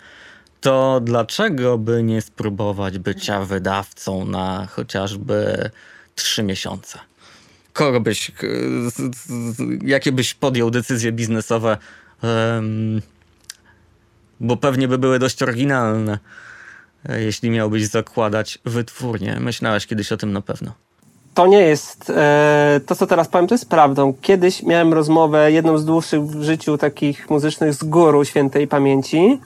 to dlaczego by nie spróbować bycia wydawcą na chociażby trzy miesiące? Kogo byś, jakie byś podjął decyzje biznesowe? Em, bo pewnie by były dość oryginalne, e, jeśli miałbyś zakładać wytwórnię. Myślałeś kiedyś o tym na pewno. To nie jest, e, to co teraz powiem, to jest prawdą. Kiedyś miałem rozmowę, jedną z dłuższych w życiu takich muzycznych z guru świętej pamięci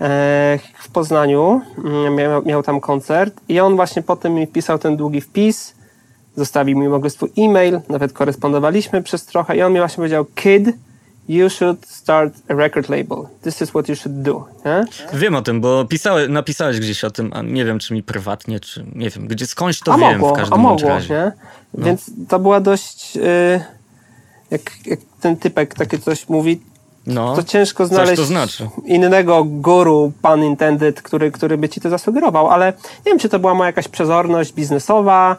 e, w Poznaniu. Mm, Miał, miał tam koncert i on właśnie potem mi pisał ten długi wpis, zostawił mi w ogóle swój e-mail, nawet korespondowaliśmy przez trochę i on mi właśnie powiedział, kid, you should start a record label. This is what you should do. Nie? Wiem o tym, bo pisałe, napisałeś gdzieś o tym, a nie wiem, czy mi prywatnie, czy nie wiem, gdzie skądś to a wiem mogło, w każdym a mogło, razie. nie? Więc to była dość, y, jak, jak ten typek takie coś mówi, No, to ciężko znaleźć to znaczy. innego guru, pan intended, który, który by ci to zasugerował, ale nie wiem, czy to była moja jakaś przezorność biznesowa.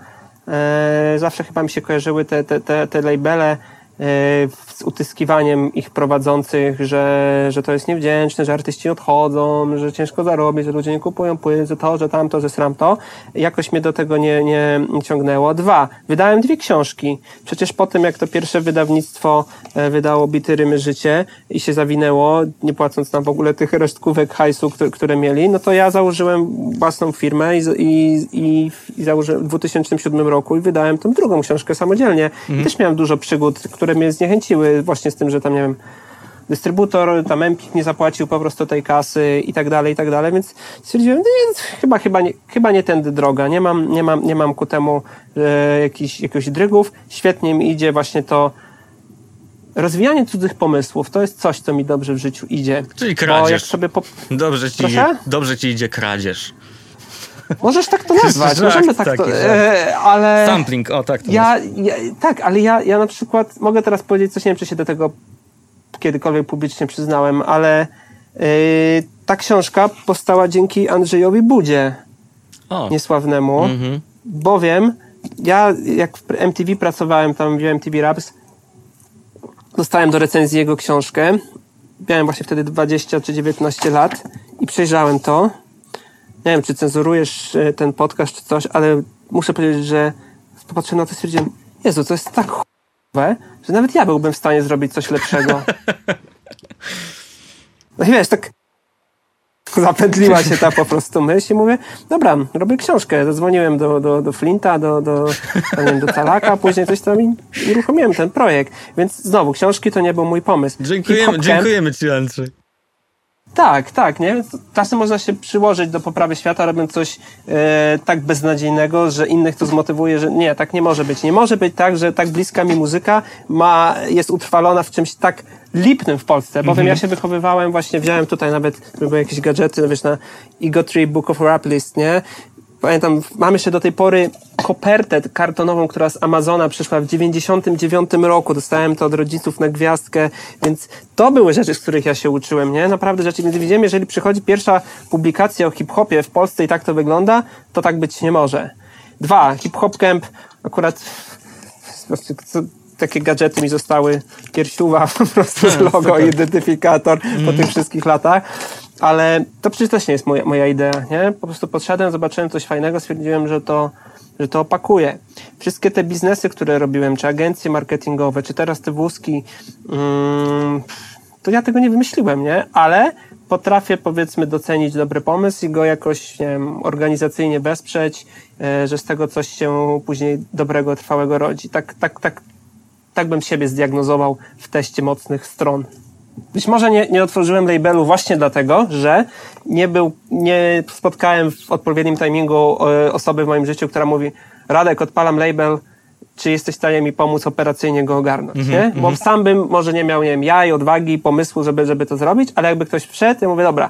E, zawsze chyba mi się kojarzyły te, te, te, te labele z utyskiwaniem ich prowadzących, że, że to jest niewdzięczne, że artyści odchodzą, że ciężko zarobić, że ludzie nie kupują płyt, że to, że tamto, że sramto. Jakoś mnie do tego nie, nie ciągnęło. Dwa, wydałem dwie książki. Przecież po tym, jak to pierwsze wydawnictwo e, wydało Bity Rymy Życie i się zawinęło, nie płacąc nam w ogóle tych resztkówek hajsu, które, które mieli, no to ja założyłem własną firmę i, i, i, i założyłem w 2007 roku i wydałem tą drugą książkę samodzielnie. I też miałem dużo przygód, które mnie zniechęciły właśnie z tym, że tam, nie wiem, dystrybutor, tam Empik nie zapłacił po prostu tej kasy i tak dalej, i tak dalej, więc stwierdziłem, no nie, chyba, chyba, nie, chyba nie tędy droga, nie mam, nie mam, nie mam ku temu e, jakichś, jakichś drygów, świetnie mi idzie właśnie to rozwijanie cudzych pomysłów, to jest coś, co mi dobrze w życiu idzie. Czyli Bo jak kradzież. sobie po... Dobrze ci, Proszę? dobrze ci idzie kradzież. Możesz tak to nazwać, możemy tak taki, to, e, ale... Sampling, o tak to Ja, ja, tak, ale ja, ja na przykład mogę teraz powiedzieć coś, nie wiem, czy się do tego kiedykolwiek publicznie przyznałem, ale yy, ta książka powstała dzięki Andrzejowi Budzie, O, niesławnemu, mhm. bowiem ja jak w MTV pracowałem, tam w MTV Raps, dostałem do recenzji jego książkę. Miałem właśnie wtedy 20 czy 19 lat i przejrzałem to. Nie wiem, czy cenzurujesz e, ten podcast czy coś, ale muszę powiedzieć, że popatrzyłem na to i stwierdziłem, Jezu, to jest tak ch**we, że nawet ja byłbym w stanie zrobić coś lepszego. No i wiesz, tak zapętliła się ta po prostu myśl i mówię, dobra, robię książkę. Zadzwoniłem do, do, do Flinta, do, do, nie wiem, do Calaka, później coś tam i i uruchomiłem ten projekt. Więc znowu, książki to nie był mój pomysł. Dziękujemy, dziękujemy ci, Andrzej. Tak, tak, nie? Czasem można się przyłożyć do poprawy świata, robiąc coś e, tak beznadziejnego, że innych to zmotywuje, że nie, tak nie może być. Nie może być tak, że tak bliska mi muzyka ma, jest utrwalona w czymś tak lipnym w Polsce, bowiem ja się wychowywałem, właśnie wziąłem tutaj nawet, były jakieś gadżety, no wiesz, na Ego Tree Book of Rap List, nie? Pamiętam, mam jeszcze do tej pory kopertę kartonową, która z Amazona przyszła w 99 roku. Dostałem to od rodziców na gwiazdkę, więc to były rzeczy, z których ja się uczyłem, nie? Naprawdę rzeczy. Więc widziałem, jeżeli przychodzi pierwsza publikacja o hip-hopie w Polsce i tak to wygląda, to tak być nie może. Dwa, hip-hop camp, akurat takie gadżety mi zostały, piersiuwa po prostu z logo, identyfikator po tych wszystkich latach. Ale to przecież też nie jest moja, moja idea, nie? Po prostu podszedłem, zobaczyłem coś fajnego, stwierdziłem, że to, że to opakuje. Wszystkie te biznesy, które robiłem, czy agencje marketingowe, czy teraz te wózki, mm, to ja tego nie wymyśliłem, nie? Ale potrafię, powiedzmy, docenić dobry pomysł i go jakoś, nie wiem, organizacyjnie wesprzeć, e, że z tego coś się później dobrego, trwałego rodzi. Tak, tak, tak, tak bym siebie zdiagnozował w teście mocnych stron. Być może nie, nie otworzyłem labelu właśnie dlatego, że nie był, nie spotkałem w odpowiednim timingu e, osoby w moim życiu, która mówi Radek, odpalam label, czy jesteś w stanie mi pomóc operacyjnie go ogarnąć, nie? Bo sam bym może nie miał, nie wiem, jaj, odwagi, pomysłu, żeby, żeby to zrobić, ale jakby ktoś wszedł, ja mówię, dobra,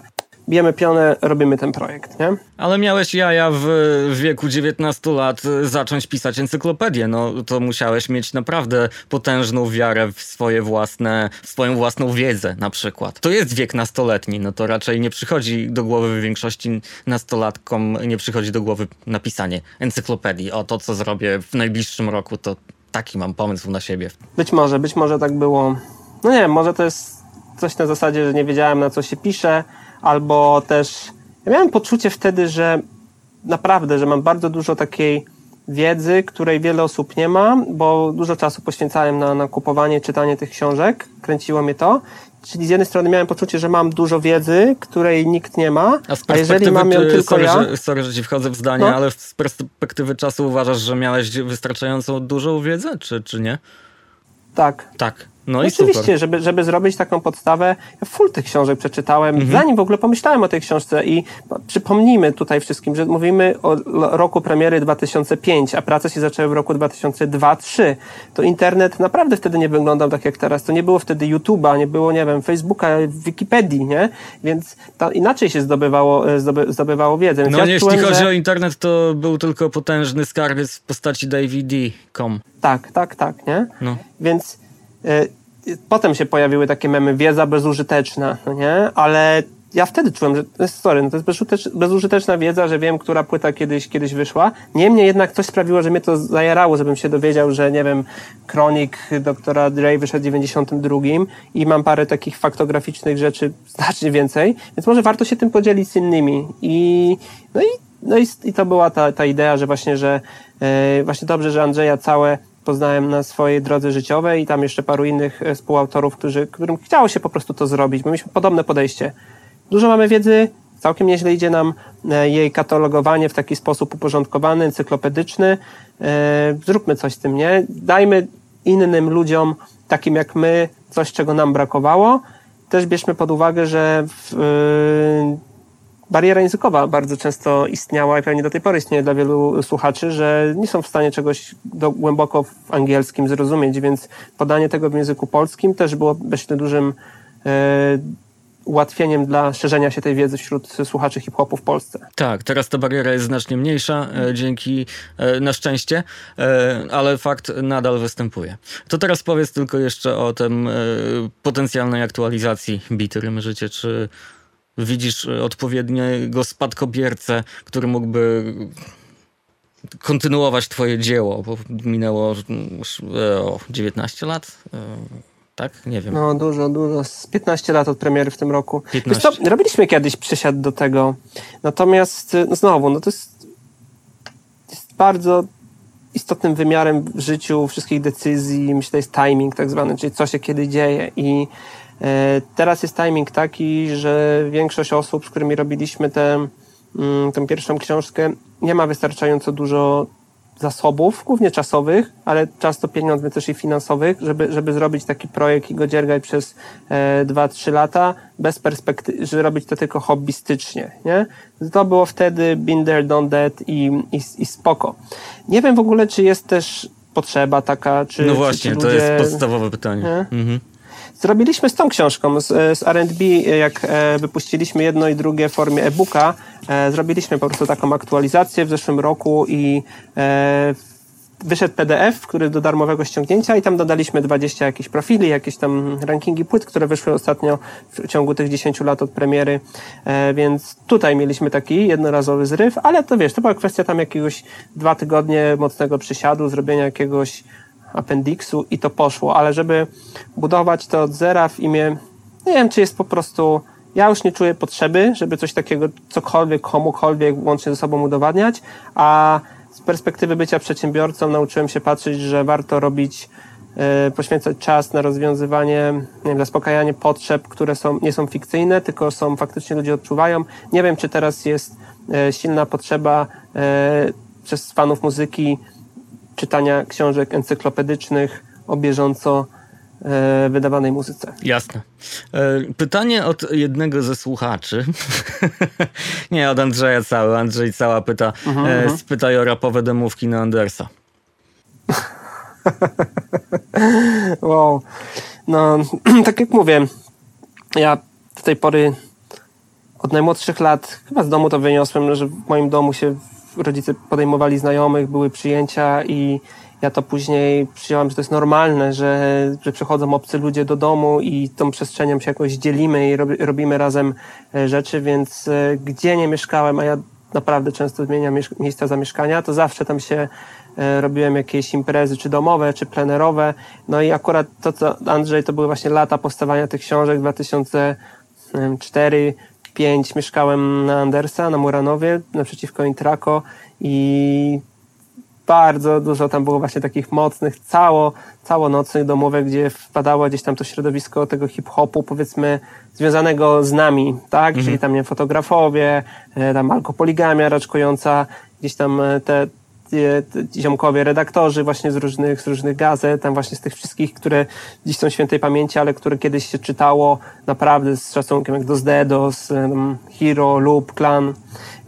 bijemy pionę, robimy ten projekt, nie? Ale miałeś jaja w, w wieku 19 lat zacząć pisać encyklopedię, no to musiałeś mieć naprawdę potężną wiarę w swoje własne, w swoją własną wiedzę na przykład. To jest wiek nastoletni, no to raczej nie przychodzi do głowy w większości nastolatkom, nie przychodzi do głowy napisanie encyklopedii. O to, co zrobię w najbliższym roku, to taki mam pomysł na siebie. Być może, być może tak było. No nie wiem, może to jest coś na zasadzie, że nie wiedziałem na co się pisze, albo też ja miałem poczucie wtedy, że naprawdę, że mam bardzo dużo takiej wiedzy, której wiele osób nie ma, bo dużo czasu poświęcałem na, na kupowanie, czytanie tych książek, kręciło mnie to. Czyli z jednej strony miałem poczucie, że mam dużo wiedzy, której nikt nie ma, a, a jeżeli mam ją tylko sorry, ja... Że, sorry, że ci wchodzę w zdanie, no. ale z perspektywy czasu uważasz, że miałeś wystarczająco dużą wiedzę, czy, czy nie? Tak. Tak. No i Oczywiście, żeby, żeby zrobić taką podstawę, ja full tych książek przeczytałem, mhm. zanim w ogóle pomyślałem o tej książce i przypomnijmy tutaj wszystkim, że mówimy o roku premiery 2005, a prace się zaczęły w roku 2002-2003. To internet naprawdę wtedy nie wyglądał tak jak teraz. To nie było wtedy YouTube'a, nie było, nie wiem, Facebooka, Wikipedii, nie? Więc inaczej się zdobywało, e, zdoby, zdobywało wiedzę. Więc no ja nie, jeśli chodzi że... o internet, to był tylko potężny skarbiec w postaci DVD.com. Tak, tak, tak, nie? No. Więc potem się pojawiły takie memy, wiedza bezużyteczna, no nie? Ale ja wtedy czułem, że jest sorry, no to jest bezużyteczna wiedza, że wiem, która płyta kiedyś, kiedyś wyszła. Niemniej jednak coś sprawiło, że mnie to zajarało, żebym się dowiedział, że nie wiem, kronik doktora Dre wyszedł w 92 i mam parę takich faktograficznych rzeczy znacznie więcej, więc może warto się tym podzielić z innymi. I, no i, no i, i to była ta, ta idea, że właśnie, że yy, właśnie dobrze, że Andrzeja całe poznałem na swojej drodze życiowej i tam jeszcze paru innych e, współautorów, którzy, którym chciało się po prostu to zrobić. My mieliśmy podobne podejście. Dużo mamy wiedzy, całkiem nieźle idzie nam e, jej katalogowanie w taki sposób uporządkowany, encyklopedyczny. E, zróbmy coś z tym, nie? Dajmy innym ludziom, takim jak my, coś, czego nam brakowało. Też bierzmy pod uwagę, że w, bariera językowa bardzo często istniała i pewnie do tej pory istnieje dla wielu słuchaczy, że nie są w stanie czegoś do, głęboko w angielskim zrozumieć, więc podanie tego w języku polskim też było myślę dużym e, ułatwieniem dla szerzenia się tej wiedzy wśród słuchaczy hip-hopu w Polsce. Tak, teraz ta bariera jest znacznie mniejsza, e, dzięki, e, na szczęście, e, ale fakt nadal występuje. To teraz powiedz tylko jeszcze o tym e, potencjalnej aktualizacji Bity Rymy Życie, czy widzisz e, odpowiedniego spadkobiercę, który mógłby kontynuować twoje dzieło, bo minęło e, o 19 lat, e, tak? Nie wiem. No dużo, dużo. Z 15 lat od premiery w tym roku. 15. To, robiliśmy kiedyś przesiad do tego, natomiast no znowu, no to jest, jest bardzo istotnym wymiarem w życiu wszystkich decyzji, myślę, jest timing tak zwany, czyli co się kiedy dzieje. I E, teraz jest timing taki, że większość osób, z którymi robiliśmy tę, mm, tę pierwszą książkę, nie ma wystarczająco dużo zasobów, głównie czasowych, ale często pieniądze też i finansowych, żeby, żeby zrobić taki projekt i go dziergać przez e, 2-3 lata, bez perspektywy, żeby robić to tylko hobbystycznie, nie? To było wtedy there, done that i, i, i spoko. Nie wiem w ogóle, czy jest też potrzeba taka, czy... No właśnie, czy ludzie, to jest podstawowe pytanie. Mhm. Zrobiliśmy z tą książką, z, z R&B, jak e, wypuściliśmy jedno i drugie w formie e-booka, e, zrobiliśmy po prostu taką aktualizację w zeszłym roku i e, wyszedł PDF, który do darmowego ściągnięcia i tam dodaliśmy 20 jakichś profili, jakieś tam rankingi płyt, które wyszły ostatnio w ciągu tych 10 lat od premiery, e, więc tutaj mieliśmy taki jednorazowy zryw, ale to wiesz, to była kwestia tam jakiegoś dwa tygodnie mocnego przysiadu, zrobienia jakiegoś appendixu i to poszło, ale żeby budować to od zera w imię, nie wiem, czy jest po prostu, ja już nie czuję potrzeby, żeby coś takiego, cokolwiek, komukolwiek łącznie ze sobą udowadniać, a z perspektywy bycia przedsiębiorcą nauczyłem się patrzeć, że warto robić, yy, poświęcać czas na rozwiązywanie, nie wiem, zaspokajanie potrzeb, które są, nie są fikcyjne, tylko są faktycznie ludzie odczuwają. Nie wiem, czy teraz jest yy, silna potrzeba yy, przez fanów muzyki czytania książek encyklopedycznych o bieżąco e, wydawanej muzyce. Jasne. E, pytanie od jednego ze słuchaczy. Nie, od Andrzeja cały. Andrzej cała pyta. Mhm, e, mhm. spytaj o rapowe demówki na Andersa. wow. No, tak jak mówię, ja do tej pory od najmłodszych lat, chyba z domu to wyniosłem, że w moim domu się rodzice podejmowali znajomych, były przyjęcia i ja to później przyjąłem, że to jest normalne, że, że przychodzą obcy ludzie do domu i tą przestrzenią się jakoś dzielimy i robi, robimy razem e, rzeczy, więc e, gdzie nie mieszkałem, a ja naprawdę często zmieniam miejsca zamieszkania, to zawsze tam się e, robiłem jakieś imprezy, czy domowe, czy plenerowe. No i akurat to, co Andrzej, to były właśnie lata powstawania tych książek, 2004 5 mieszkałem na Andersa, na Muranowie, naprzeciwko Intraco i bardzo dużo tam było właśnie takich mocnych, cało, całonocnych domówek, gdzie wpadało gdzieś tam to środowisko tego hip-hopu, powiedzmy, związanego z nami, tak? Mhm. Czyli tam, nie fotografowie, e, tam alkopoligamia raczkująca, gdzieś tam e, te, ziomkowie, redaktorzy właśnie z różnych, z różnych gazet, tam właśnie z tych wszystkich, które dziś są świętej pamięci, ale które kiedyś się czytało naprawdę z szacunkiem, jak Dos Dedos, um, Hero, Loop, Clan,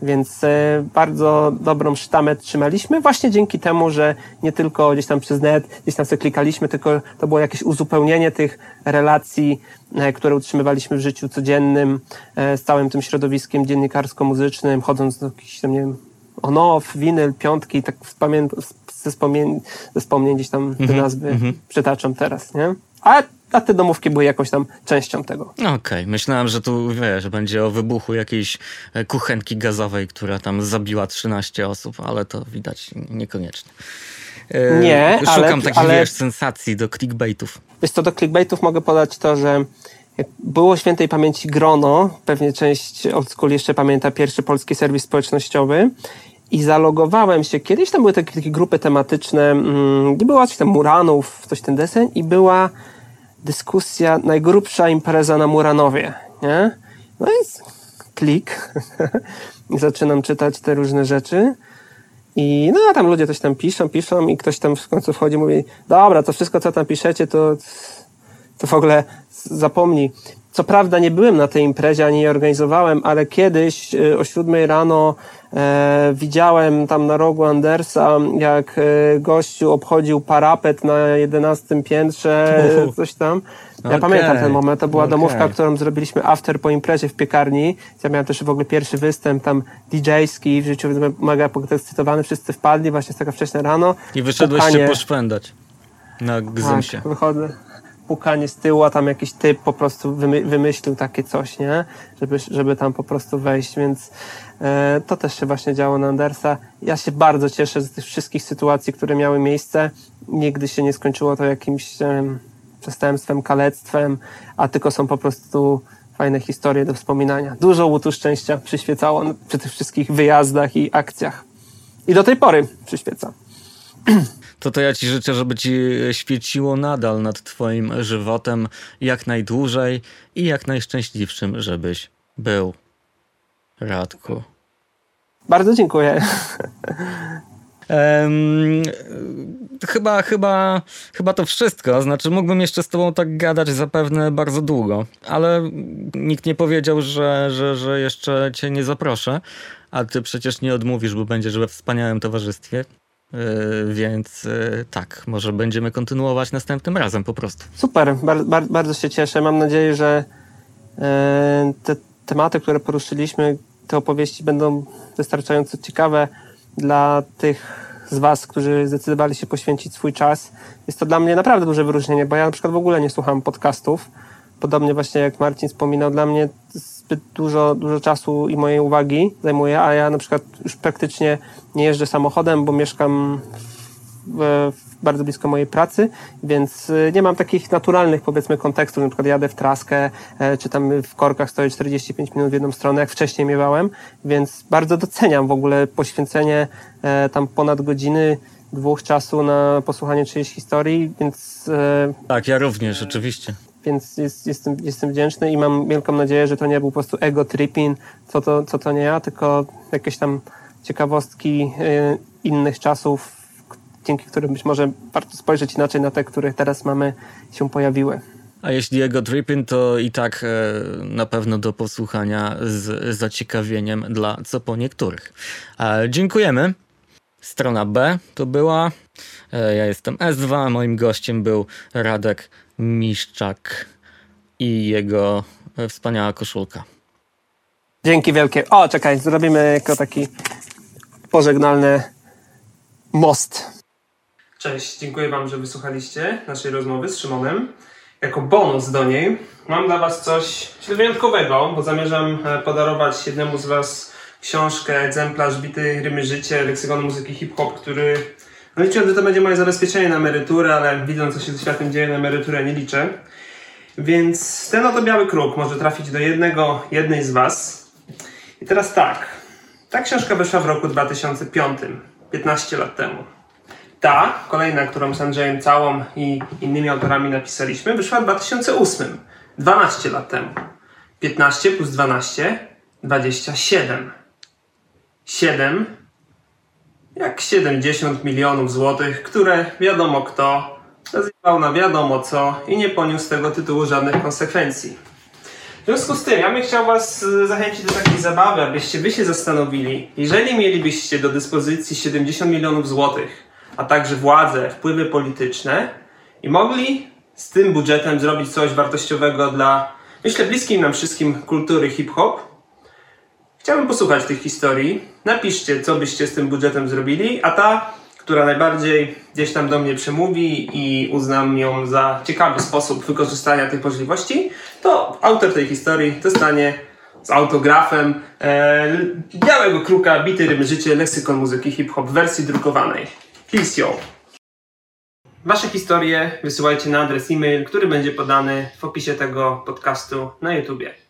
więc e, bardzo dobrą sztamę trzymaliśmy właśnie dzięki temu, że nie tylko gdzieś tam przez net, gdzieś tam sobie klikaliśmy, tylko to było jakieś uzupełnienie tych relacji, e, które utrzymywaliśmy w życiu codziennym e, z całym tym środowiskiem dziennikarsko-muzycznym, chodząc do jakichś tam, nie wiem, on-off, winyl, piątki, tak wspomien, ze, wspomnień, ze wspomnień gdzieś tam te mhm, nazwy mm -hmm. przytaczam teraz, nie? A, a te domówki były jakoś tam częścią tego. Okej, okay. myślałem, że tu wiesz, że będzie o wybuchu jakiejś e, kuchenki gazowej, która tam zabiła 13 osób, ale to widać niekoniecznie. E, Nie, Szukam ale, takich, ale, wiesz, sensacji do clickbaitów. Wiesz co, do clickbaitów mogę podać to, że było świętej pamięci grono, pewnie część old jeszcze pamięta pierwszy polski serwis społecznościowy i zalogowałem się. Kiedyś tam były takie, takie grupy tematyczne, mm, nie było coś tam Muranów, coś ten deseń i była dyskusja, najgrubsza impreza na Muranowie, nie? No i klik zaczynam czytać te różne rzeczy i no a tam ludzie coś tam piszą, piszą i ktoś tam w końcu wchodzi i mówi, dobra, to wszystko co tam piszecie to, to w ogóle zapomnij. Co prawda nie byłem na tej imprezie, ani nie organizowałem, ale kiedyś y, o siódmej rano e, widziałem tam na rogu Andersa, jak e, gościu obchodził parapet na jedenastym piętrze, Uf. coś tam. Ja okay. pamiętam ten moment, to była okay. domówka, którą zrobiliśmy after po imprezie w piekarni. Ja miałem też w ogóle pierwszy występ tam DJ-ski, w życiu mega podekscytowany, wszyscy wpadli, właśnie taka wcześna rano. I wyszedłeś się poszpędać na gzymsie. Tak, wychodzę pukanie z tyłu, a tam jakiś typ po prostu wymy wymyślił takie coś, nie? Żeby, żeby tam po prostu wejść, więc e, to też się właśnie działo na Andersa. Ja się bardzo cieszę z tych wszystkich sytuacji, które miały miejsce. Nigdy się nie skończyło to jakimś e, przestępstwem, kalectwem, a tylko są po prostu fajne historie do wspominania. Dużo łutu szczęścia przyświecało przy tych wszystkich wyjazdach i akcjach. I do tej pory przyświeca. to to ja ci życzę, żeby ci świeciło nadal nad twoim żywotem jak najdłużej i jak najszczęśliwszym, żebyś był. Radku. Bardzo dziękuję. Um, chyba, chyba, chyba to wszystko. Znaczy, mógłbym jeszcze z tobą tak gadać zapewne bardzo długo, ale nikt nie powiedział, że, że, że jeszcze cię nie zaproszę, a ty przecież nie odmówisz, bo będziesz we wspaniałym towarzystwie. E, więc e, tak, może będziemy kontynuować następnym razem po prostu. Super, bar, bar, bardzo się cieszę. Mam nadzieję, że e, te tematy, które poruszyliśmy, te opowieści będą wystarczająco ciekawe dla tych z Was, którzy zdecydowali się poświęcić swój czas. Jest to dla mnie naprawdę duże wyróżnienie, bo ja na przykład w ogóle nie słucham podcastów. Podobnie właśnie jak Marcin wspominał, dla mnie zbyt dużo, dużo czasu i mojej uwagi zajmuje, a ja na przykład już praktycznie nie jeżdżę samochodem, bo mieszkam w, bardzo blisko mojej pracy, więc y, nie mam takich naturalnych, powiedzmy, kontekstów. Na przykład jadę w traskę, e, czy tam w korkach stoję 45 minut w jedną stronę, jak wcześniej miewałem, więc bardzo doceniam w ogóle poświęcenie e, tam ponad godziny, dwóch czasu na posłuchanie czyjejś historii, więc... E, tak, ja również, oczywiście więc jest, jestem, jestem wdzięczny i mam wielką nadzieję, że to nie był po prostu ego tripping, co to, co to nie ja, tylko jakieś tam ciekawostki y, innych czasów, dzięki którym być może warto spojrzeć inaczej na te, które teraz mamy, się pojawiły. A jeśli ego tripping, to i tak e, na pewno do posłuchania z zaciekawieniem dla co po niektórych. Dziękujemy. Strona B to była. E, ja jestem S2, moim gościem był Radek Miszczak i jego wspaniała koszulka. Dzięki wielkie. O, czekaj, zrobimy jako taki pożegnalny most. Cześć, dziękuję Wam, że wysłuchaliście naszej rozmowy z Szymonem. Jako bonus do niej mam dla Was coś wyjątkowego, bo zamierzam e, podarować jednemu z Was książkę, egzemplarz Bity Rymy Życie, leksykonu muzyki hip-hop, który no liczyłem, że to będzie moje zabezpieczenie na emeryturę, ale widząc, co się ze światem dzieje na emeryturę, nie liczę. Więc ten oto biały kruk może trafić do jednego, jednej z Was. I teraz tak. Ta książka wyszła w roku 2005, 15 lat temu. Ta, kolejna, którą z Andrzejem Całą i innymi autorami napisaliśmy, wyszła w 2008, 12 lat temu. 15 plus 12, 27. 7 jak 70 milionów złotych, które wiadomo kto zjebał na wiadomo co i nie poniósł z tego tytułu żadnych konsekwencji. W związku z tym, ja bym chciał Was y, zachęcić do takiej zabawy, abyście Wy się zastanowili, jeżeli mielibyście do dyspozycji 70 milionów złotych, a także władzę, wpływy polityczne i mogli z tym budżetem zrobić coś wartościowego dla, myślę, bliskiej nam wszystkim kultury hip-hop, Chciałbym posłuchać tych historii. Napiszcie, co byście z tym budżetem zrobili, a ta, która najbardziej gdzieś tam do mnie przemówi i uznam ją za ciekawy sposób wykorzystania tych możliwości, to autor tej historii dostanie z autografem e, Białego Kruka, Bity Rymy Życie, Leksykon Muzyki Hip-Hop w wersji drukowanej. Please yo! Wasze historie wysyłajcie na adres e-mail, który będzie podany w opisie tego podcastu na YouTubie.